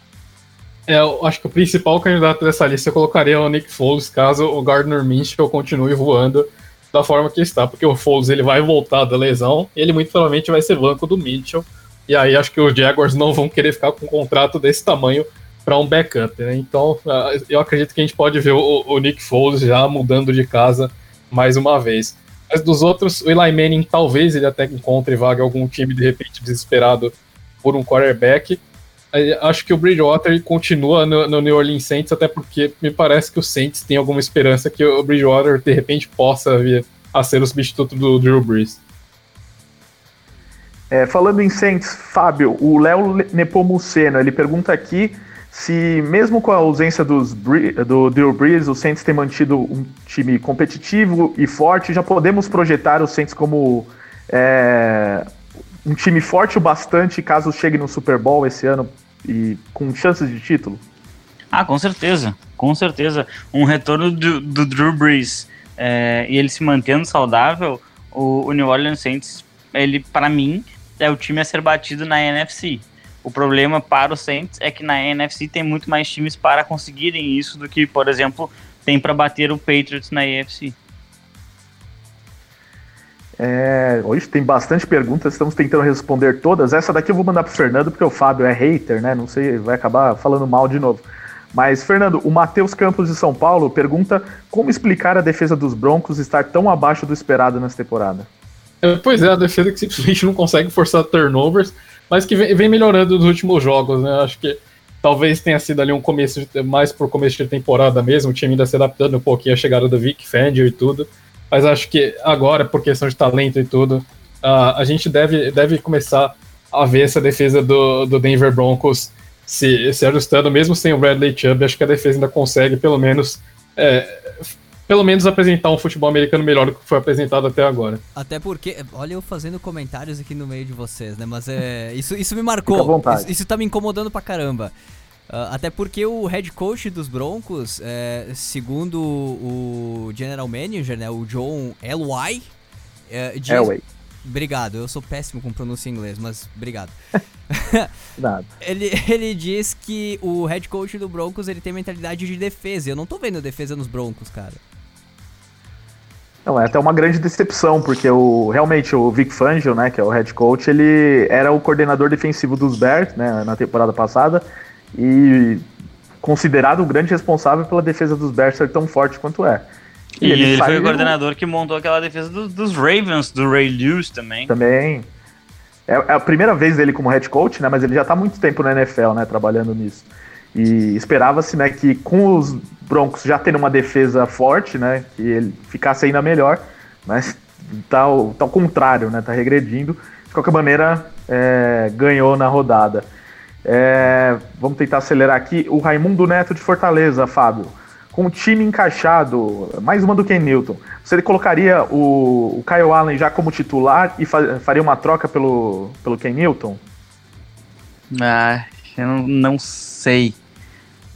É, eu acho que o principal candidato dessa lista eu colocaria o Nick Foles, caso o Gardner Minshew continue voando da forma que está, porque o Foles ele vai voltar da lesão ele muito provavelmente vai ser banco do Mitchell. E aí acho que os Jaguars não vão querer ficar com um contrato desse tamanho para um backup, né? Então ah, eu acredito que a gente pode ver o, o Nick Foles já mudando de casa mais uma vez. Mas dos outros, o Eli Manning talvez ele até encontre vaga algum time de repente desesperado por um quarterback. Acho que o Bridgewater continua no, no New Orleans Saints, até porque me parece que o Saints tem alguma esperança que o Bridgewater de repente possa vir a ser o substituto do Drew Brees. É, falando em Saints, Fábio, o Léo Nepomuceno, ele pergunta aqui se mesmo com a ausência dos, do Drew Brees, o Saints tem mantido um time competitivo e forte, já podemos projetar o Saints como é, um time forte o bastante caso chegue no Super Bowl esse ano e com chances de título? Ah, com certeza, com certeza. Um retorno do, do Drew Brees é, e ele se mantendo saudável, o, o New Orleans Saints, ele, para mim, é o time a ser batido na NFC. O problema para o Saints é que na NFC tem muito mais times para conseguirem isso do que, por exemplo, tem para bater o Patriots na AFC. É, hoje tem bastante perguntas, estamos tentando responder todas. Essa daqui eu vou mandar pro Fernando, porque o Fábio é hater, né? Não sei, vai acabar falando mal de novo. Mas, Fernando, o Matheus Campos de São Paulo pergunta como explicar a defesa dos Broncos estar tão abaixo do esperado nessa temporada. É, pois é, a defesa que simplesmente não consegue forçar turnovers, mas que vem, melhorando nos últimos jogos, né? Acho que talvez tenha sido ali um começo, mais por começo de temporada mesmo, o time ainda se adaptando um pouquinho à chegada do Vic Fangio e tudo. Mas acho que agora, por questão de talento e tudo, uh, a gente deve, deve começar a ver essa defesa do, do Denver Broncos se, se ajustando, mesmo sem o Bradley Chubb. Acho que a defesa ainda consegue, pelo menos, é, pelo menos apresentar um futebol americano melhor do que foi apresentado até agora. Até porque, olha eu fazendo comentários aqui no meio de vocês, né? Mas é, isso, isso me marcou. Isso, isso tá me incomodando pra caramba. Uh, até porque o head coach dos Broncos, é, segundo o general manager, né, o John Elway, é, diz... Elway. Obrigado, eu sou péssimo com pronúncia em inglês, mas obrigado. Nada. ele, ele diz que o head coach do Broncos ele tem mentalidade de defesa. Eu não tô vendo defesa nos Broncos, cara. Não, é até uma grande decepção, porque o, realmente o Vic Fangio, né, que é o head coach, ele era o coordenador defensivo dos Bears, né, na temporada passada, e considerado o grande responsável pela defesa dos Bears ser tão forte quanto é. E, e ele, ele foi o coordenador que montou aquela defesa do, dos Ravens, do Ray Lewis também. Também. É, é, a primeira vez dele como head coach, né? Mas ele já está há muito tempo na NFL, né? Trabalhando nisso. E esperava-se, né, que com os Broncos já tendo uma defesa forte, né? Que ele ficasse ainda melhor, mas tá, tá ao contrário, né? Tá regredindo. De qualquer maneira, é, ganhou na rodada. É, vamos tentar acelerar aqui. O Raimundo Neto de Fortaleza, Fábio. Com o time encaixado, mais uma do Ken Newton. Você colocaria o, o Kyle Allen já como titular e fa faria uma troca pelo, pelo Ken Newton? Ah, eu não, não sei.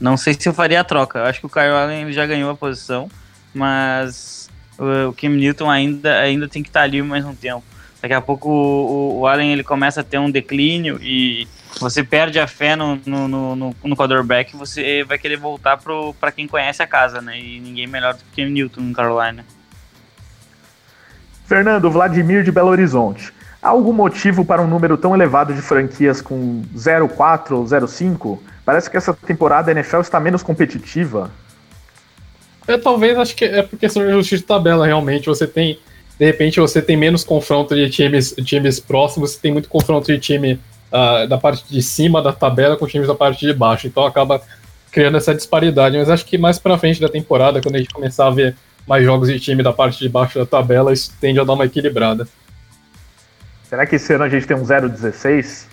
Não sei se eu faria a troca. Eu acho que o Kyle Allen já ganhou a posição, mas o, Cam Newton ainda, ainda tem que estar ali mais um tempo. Daqui a pouco o, o Allen ele começa a ter um declínio e você perde a fé no, no, no, no quarterback, você vai querer voltar para quem conhece a casa, né? E ninguém melhor do que o Newton no Carolina. Fernando, Vladimir de Belo Horizonte. Há algum motivo para um número tão elevado de franquias com 0,4 ou 0,5? Parece que essa temporada a NFL está menos competitiva. É, talvez acho que é por questão de justiça de tabela, realmente. Você tem. De repente você tem menos confronto de times, times próximos, você tem muito confronto de time uh, da parte de cima da tabela com times da parte de baixo. Então acaba criando essa disparidade. Mas acho que mais pra frente da temporada, quando a gente começar a ver mais jogos de time da parte de baixo da tabela, isso tende a dar uma equilibrada. Será que esse ano a gente tem um 0-16?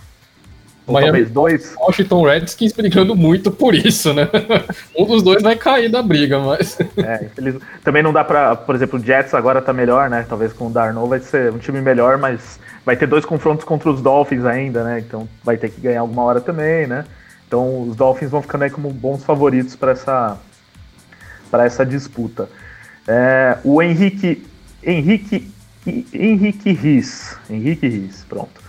Ou Miami, talvez dois? Washington Redskins brigando muito por isso, né? um dos dois vai cair da briga, mas. É, infeliz... Também não dá pra. Por exemplo, o Jets agora tá melhor, né? Talvez com o Darnold vai ser um time melhor, mas vai ter dois confrontos contra os Dolphins ainda, né? Então vai ter que ganhar alguma hora também, né? Então os Dolphins vão ficando aí como bons favoritos para essa, para essa disputa. É, o Henrique, Henrique, Henrique Riz, Henrique Riz, pronto.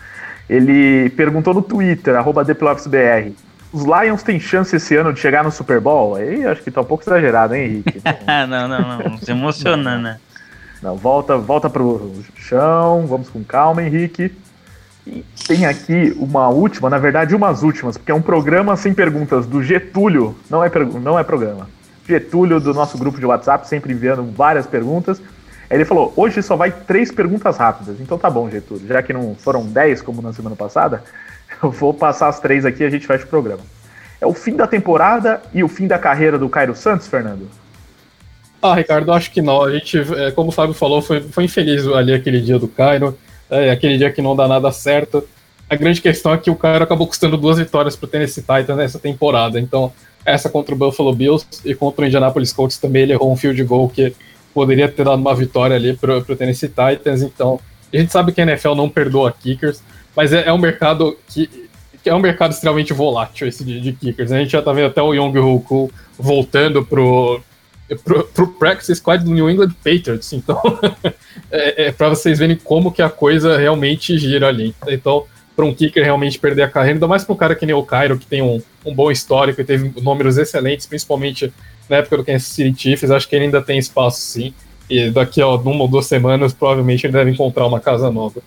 Ele perguntou no Twitter, arroba DPLOPSBR, os Lions têm chance esse ano de chegar no Super Bowl? Aí acho que tá um pouco exagerado, hein, Henrique? não, não, não, não se emociona, né? Não, volta, volta pro chão, vamos com calma, Henrique. E tem aqui uma última, na verdade, umas últimas, porque é um programa sem perguntas do Getúlio, não é, não é programa. Getúlio do nosso grupo de WhatsApp, sempre enviando várias perguntas. Ele falou: hoje só vai três perguntas rápidas. Então tá bom, Getúlio. Já que não foram dez, como na semana passada, eu vou passar as três aqui e a gente fecha o programa. É o fim da temporada e o fim da carreira do Cairo Santos, Fernando? Ah, Ricardo, acho que não. A gente, é, como o Fábio falou, foi, foi infeliz ali aquele dia do Cairo, é, aquele dia que não dá nada certo. A grande questão é que o Cairo acabou custando duas vitórias para o Tennessee Titans nessa temporada. Então, essa contra o Buffalo Bills e contra o Indianapolis Colts também ele errou um field goal que poderia ter dado uma vitória ali para o Tennessee Titans. Então, a gente sabe que a NFL não perdoa kickers, mas é, é um mercado que, que, é um mercado extremamente volátil esse de, de kickers. A gente já está vendo até o Young Hoku voltando pro pro, pro practice squad do New England Patriots. Então, é, é para vocês verem como que a coisa realmente gira ali. Então, para um kicker realmente perder a carreira, ainda mais para um cara que nem o Cairo, que tem um, um bom histórico e teve números excelentes, principalmente na época do Kansas City Chiefs, acho que ele ainda tem espaço sim. E daqui a uma ou duas semanas, provavelmente ele deve encontrar uma casa nova.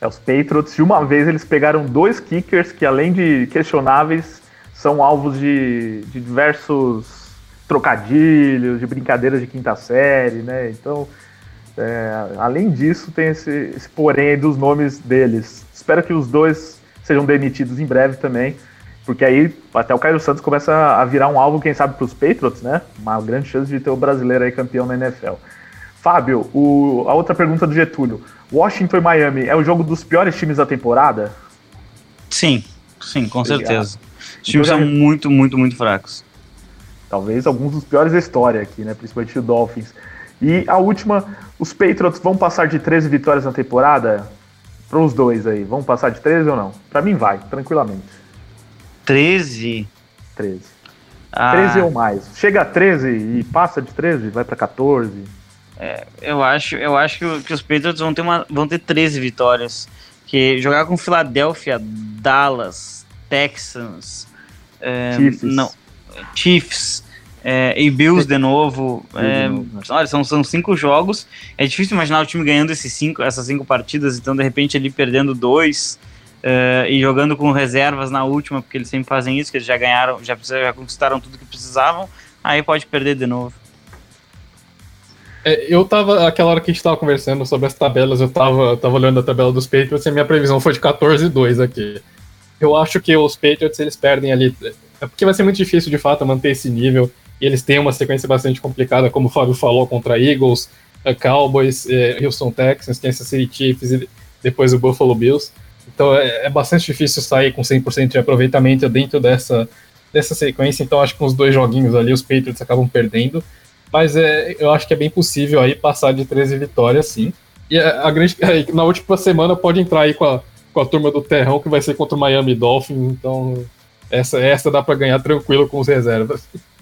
É, os Patriots, de uma vez, eles pegaram dois kickers que, além de questionáveis, são alvos de, de diversos trocadilhos, de brincadeiras de quinta série, né? Então, é, além disso, tem esse, esse porém dos nomes deles. Espero que os dois sejam demitidos em breve também, porque aí até o Caio Santos começa a virar um alvo, quem sabe, para os Patriots, né? Uma grande chance de ter o brasileiro aí campeão na NFL. Fábio, o, a outra pergunta do Getúlio. Washington e Miami é o jogo dos piores times da temporada? Sim, sim, com Obrigado. certeza. Os times então, são muito, muito, muito fracos. Talvez alguns dos piores da história aqui, né? Principalmente o Dolphins. E a última, os Patriots vão passar de 13 vitórias na temporada? Para os dois aí, vão passar de 13 ou não? Para mim vai, tranquilamente. 13? 13. Ah. 13 ou mais. Chega a 13 e passa de 13, vai para 14. É, eu acho, eu acho que, que, os Patriots vão ter, uma, vão ter 13 vitórias. Que jogar com Filadélfia, Dallas, Texans, é, Chiefs. Não, Chiefs é, e Bills de novo. É, olha, são, são cinco jogos. É difícil imaginar o time ganhando esses cinco, essas cinco partidas, então de repente ali perdendo dois. Uh, e jogando com reservas na última, porque eles sempre fazem isso, que eles já ganharam, já, já conquistaram tudo que precisavam, aí pode perder de novo. É, eu tava, aquela hora que a gente tava conversando sobre as tabelas, eu tava, tava olhando a tabela dos Patriots e a minha previsão foi de 14-2 aqui. Eu acho que os Patriots, eles perdem ali, é porque vai ser muito difícil de fato manter esse nível, e eles têm uma sequência bastante complicada, como o Fábio falou, contra Eagles, uh, Cowboys, uh, Houston Texans, Kansas City Chiefs e depois o Buffalo Bills. Então é, é bastante difícil sair com 100% de aproveitamento dentro dessa, dessa sequência. Então acho que com os dois joguinhos ali os Patriots acabam perdendo. Mas é, eu acho que é bem possível aí passar de 13 vitórias, sim. E a, a grande, na última semana pode entrar aí com a, com a turma do Terrão, que vai ser contra o Miami Dolphins. Então essa, essa dá para ganhar tranquilo com os reservas.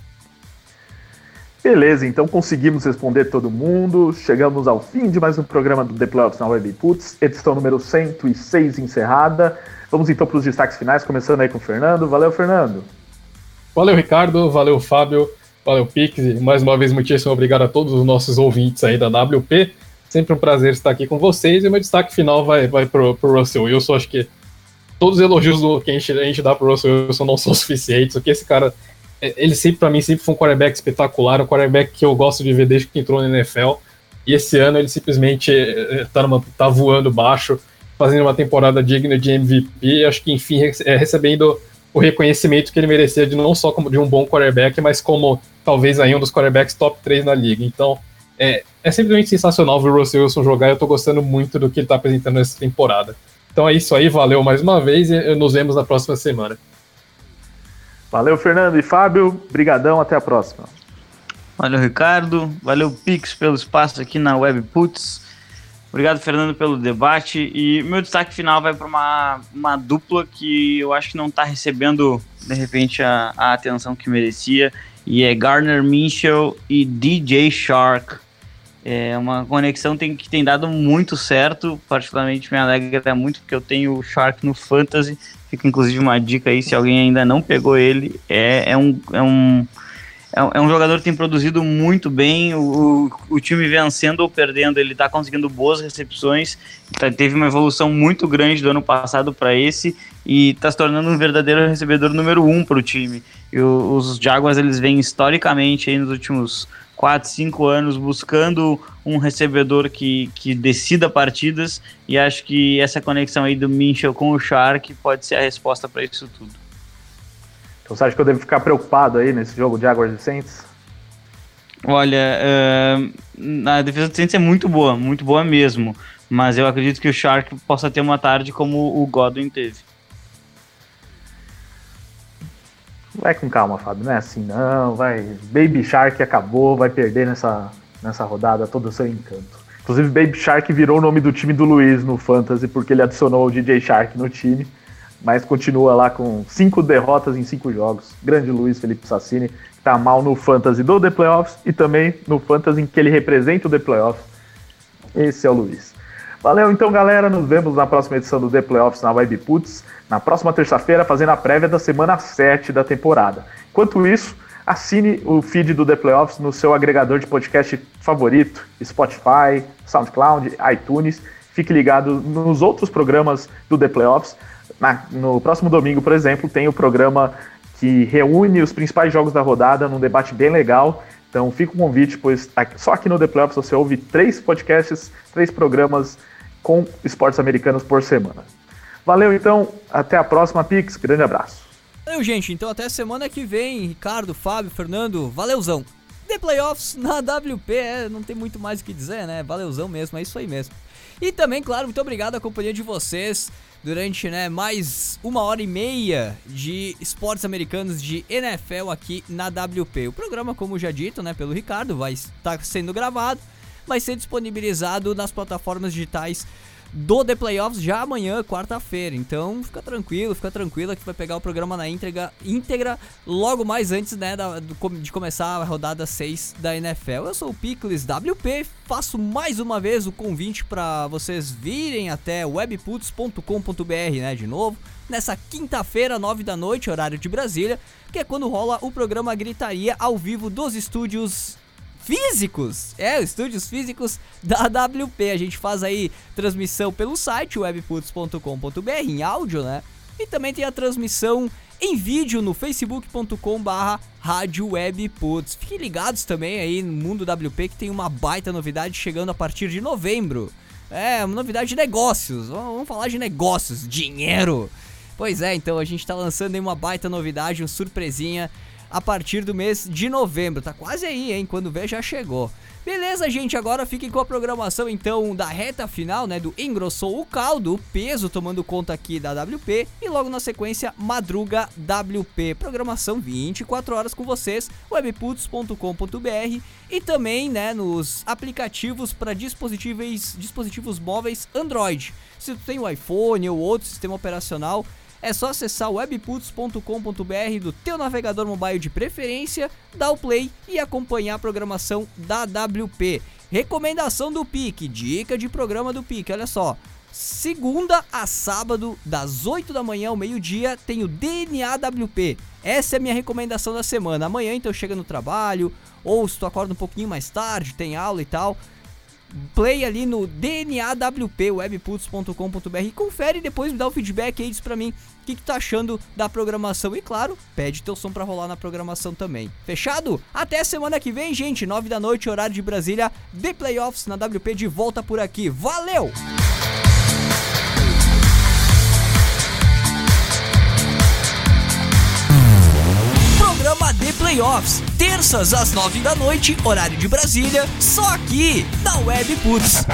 Beleza, então conseguimos responder todo mundo. Chegamos ao fim de mais um programa do The Playoffs na Web Puts, edição número 106 encerrada. Vamos então para os destaques finais, começando aí com o Fernando. Valeu, Fernando. Valeu, Ricardo. Valeu, Fábio. Valeu, Pix. E mais uma vez, muitíssimo obrigado a todos os nossos ouvintes aí da WP. Sempre um prazer estar aqui com vocês. E o meu destaque final vai, vai para o Russell Wilson. Acho que todos os elogios que a gente, a gente dá para o Russell Wilson não são suficientes. O que esse cara ele sempre, para mim, sempre foi um quarterback espetacular, um quarterback que eu gosto de ver desde que entrou na NFL. E esse ano ele simplesmente é, é, tá, numa, tá voando baixo, fazendo uma temporada digna de MVP. Acho que, enfim, é, recebendo o reconhecimento que ele merecia de não só como de um bom quarterback, mas como talvez aí um dos quarterbacks top 3 na liga. Então, é, é simplesmente sensacional ver o Russell Wilson jogar. Eu tô gostando muito do que ele tá apresentando nessa temporada. Então é isso aí, valeu mais uma vez e nos vemos na próxima semana. Valeu, Fernando e Fábio. Brigadão, até a próxima. Valeu, Ricardo. Valeu, Pix, pelo espaço aqui na Webputs. Obrigado, Fernando, pelo debate. E meu destaque final vai para uma, uma dupla que eu acho que não está recebendo, de repente, a, a, atenção que merecia. E é Garner Minchel e DJ Shark. É uma conexão tem, que tem dado muito certo. Particularmente me alegra muito porque eu tenho o Shark no Fantasy Fica inclusive uma dica aí, se alguém ainda não pegou ele, é, é, um, é, um, é um jogador que tem produzido muito bem, o, o time vencendo ou perdendo, ele está conseguindo boas recepções, tá, teve uma evolução muito grande do ano passado para esse, e está se tornando um verdadeiro recebedor número um para o time. E os Jaguars, eles vêm historicamente nos últimos 4, 5 anos buscando um recebedor que, que decida partidas e acho que essa conexão aí do Minchel com o Shark pode ser a resposta para isso tudo. Então você acha que eu devo ficar preocupado aí nesse jogo de Águas de Saints? Olha, uh, a defesa do Saints é muito boa, muito boa mesmo, mas eu acredito que o Shark possa ter uma tarde como o Godwin teve. Vai com calma, Fábio, não é assim não, vai. Baby Shark acabou, vai perder nessa, nessa rodada todo o seu encanto. Inclusive, Baby Shark virou o nome do time do Luiz no Fantasy, porque ele adicionou o DJ Shark no time. mas continua lá com cinco derrotas em cinco jogos. Grande Luiz Felipe Sassini, que tá mal no Fantasy do The Playoffs e também no Fantasy em que ele representa o The Playoffs. Esse é o Luiz. Valeu então, galera. Nos vemos na próxima edição do The Playoffs na Web Puts, na próxima terça-feira, fazendo a prévia da semana 7 da temporada. Enquanto isso, assine o feed do The Playoffs no seu agregador de podcast favorito, Spotify, SoundCloud, iTunes. Fique ligado nos outros programas do The Playoffs. Na, no próximo domingo, por exemplo, tem o programa que reúne os principais jogos da rodada num debate bem legal. Então fica o convite, pois só aqui no The Playoffs você ouve três podcasts, três programas com esportes americanos por semana. Valeu então, até a próxima, Pix. Grande abraço. Valeu, gente. Então até semana que vem, Ricardo, Fábio, Fernando, valeuzão. The Playoffs na WP, é, não tem muito mais o que dizer, né? Valeuzão mesmo, é isso aí mesmo. E também, claro, muito obrigado à companhia de vocês durante né, mais uma hora e meia de esportes americanos de NFL aqui na WP. O programa, como já dito né, pelo Ricardo, vai estar sendo gravado, vai ser disponibilizado nas plataformas digitais do The Playoffs já amanhã, quarta-feira. Então fica tranquilo, fica tranquila que vai pegar o programa na íntegra, íntegra logo mais antes né, da, do, de começar a rodada 6 da NFL. Eu sou o Pickles WP, faço mais uma vez o convite para vocês virem até webputs.com.br, né, de novo. Nessa quinta-feira, 9 da noite, horário de Brasília, que é quando rola o programa Gritaria ao vivo dos estúdios físicos. É, estúdios físicos da WP. A gente faz aí transmissão pelo site webputs.com.br em áudio, né? E também tem a transmissão em vídeo no facebook.com barra Rádio. Fiquem ligados também aí no Mundo WP que tem uma baita novidade chegando a partir de novembro. É, uma novidade de negócios. Vamos falar de negócios, dinheiro. Pois é, então a gente tá lançando aí uma baita novidade, uma surpresinha a partir do mês de novembro. Tá quase aí, hein? Quando vê, já chegou. Beleza, gente, agora fiquem com a programação então da reta final, né, do Engrossou o Caldo, peso tomando conta aqui da WP e logo na sequência Madruga WP, programação 24 horas com vocês, webputs.com.br e também, né, nos aplicativos para dispositivos dispositivos móveis Android. Se tu tem o iPhone ou outro sistema operacional, é só acessar webputs.com.br do teu navegador mobile de preferência, dar o play e acompanhar a programação da WP. Recomendação do PIC, dica de programa do PIC, olha só. Segunda a sábado, das 8 da manhã ao meio-dia, tem o DNA WP. Essa é a minha recomendação da semana. Amanhã, então, chega no trabalho, ou se tu acorda um pouquinho mais tarde, tem aula e tal, play ali no DNAWP, webputs.com.br confere e depois me dá o feedback aí, diz pra mim o que, que tá achando da programação. E claro, pede teu som pra rolar na programação também. Fechado? Até semana que vem, gente, 9 da noite, horário de Brasília, The Playoffs na WP de volta por aqui. Valeu! The Playoffs, terças às nove da noite, horário de Brasília, só aqui na Web Puts.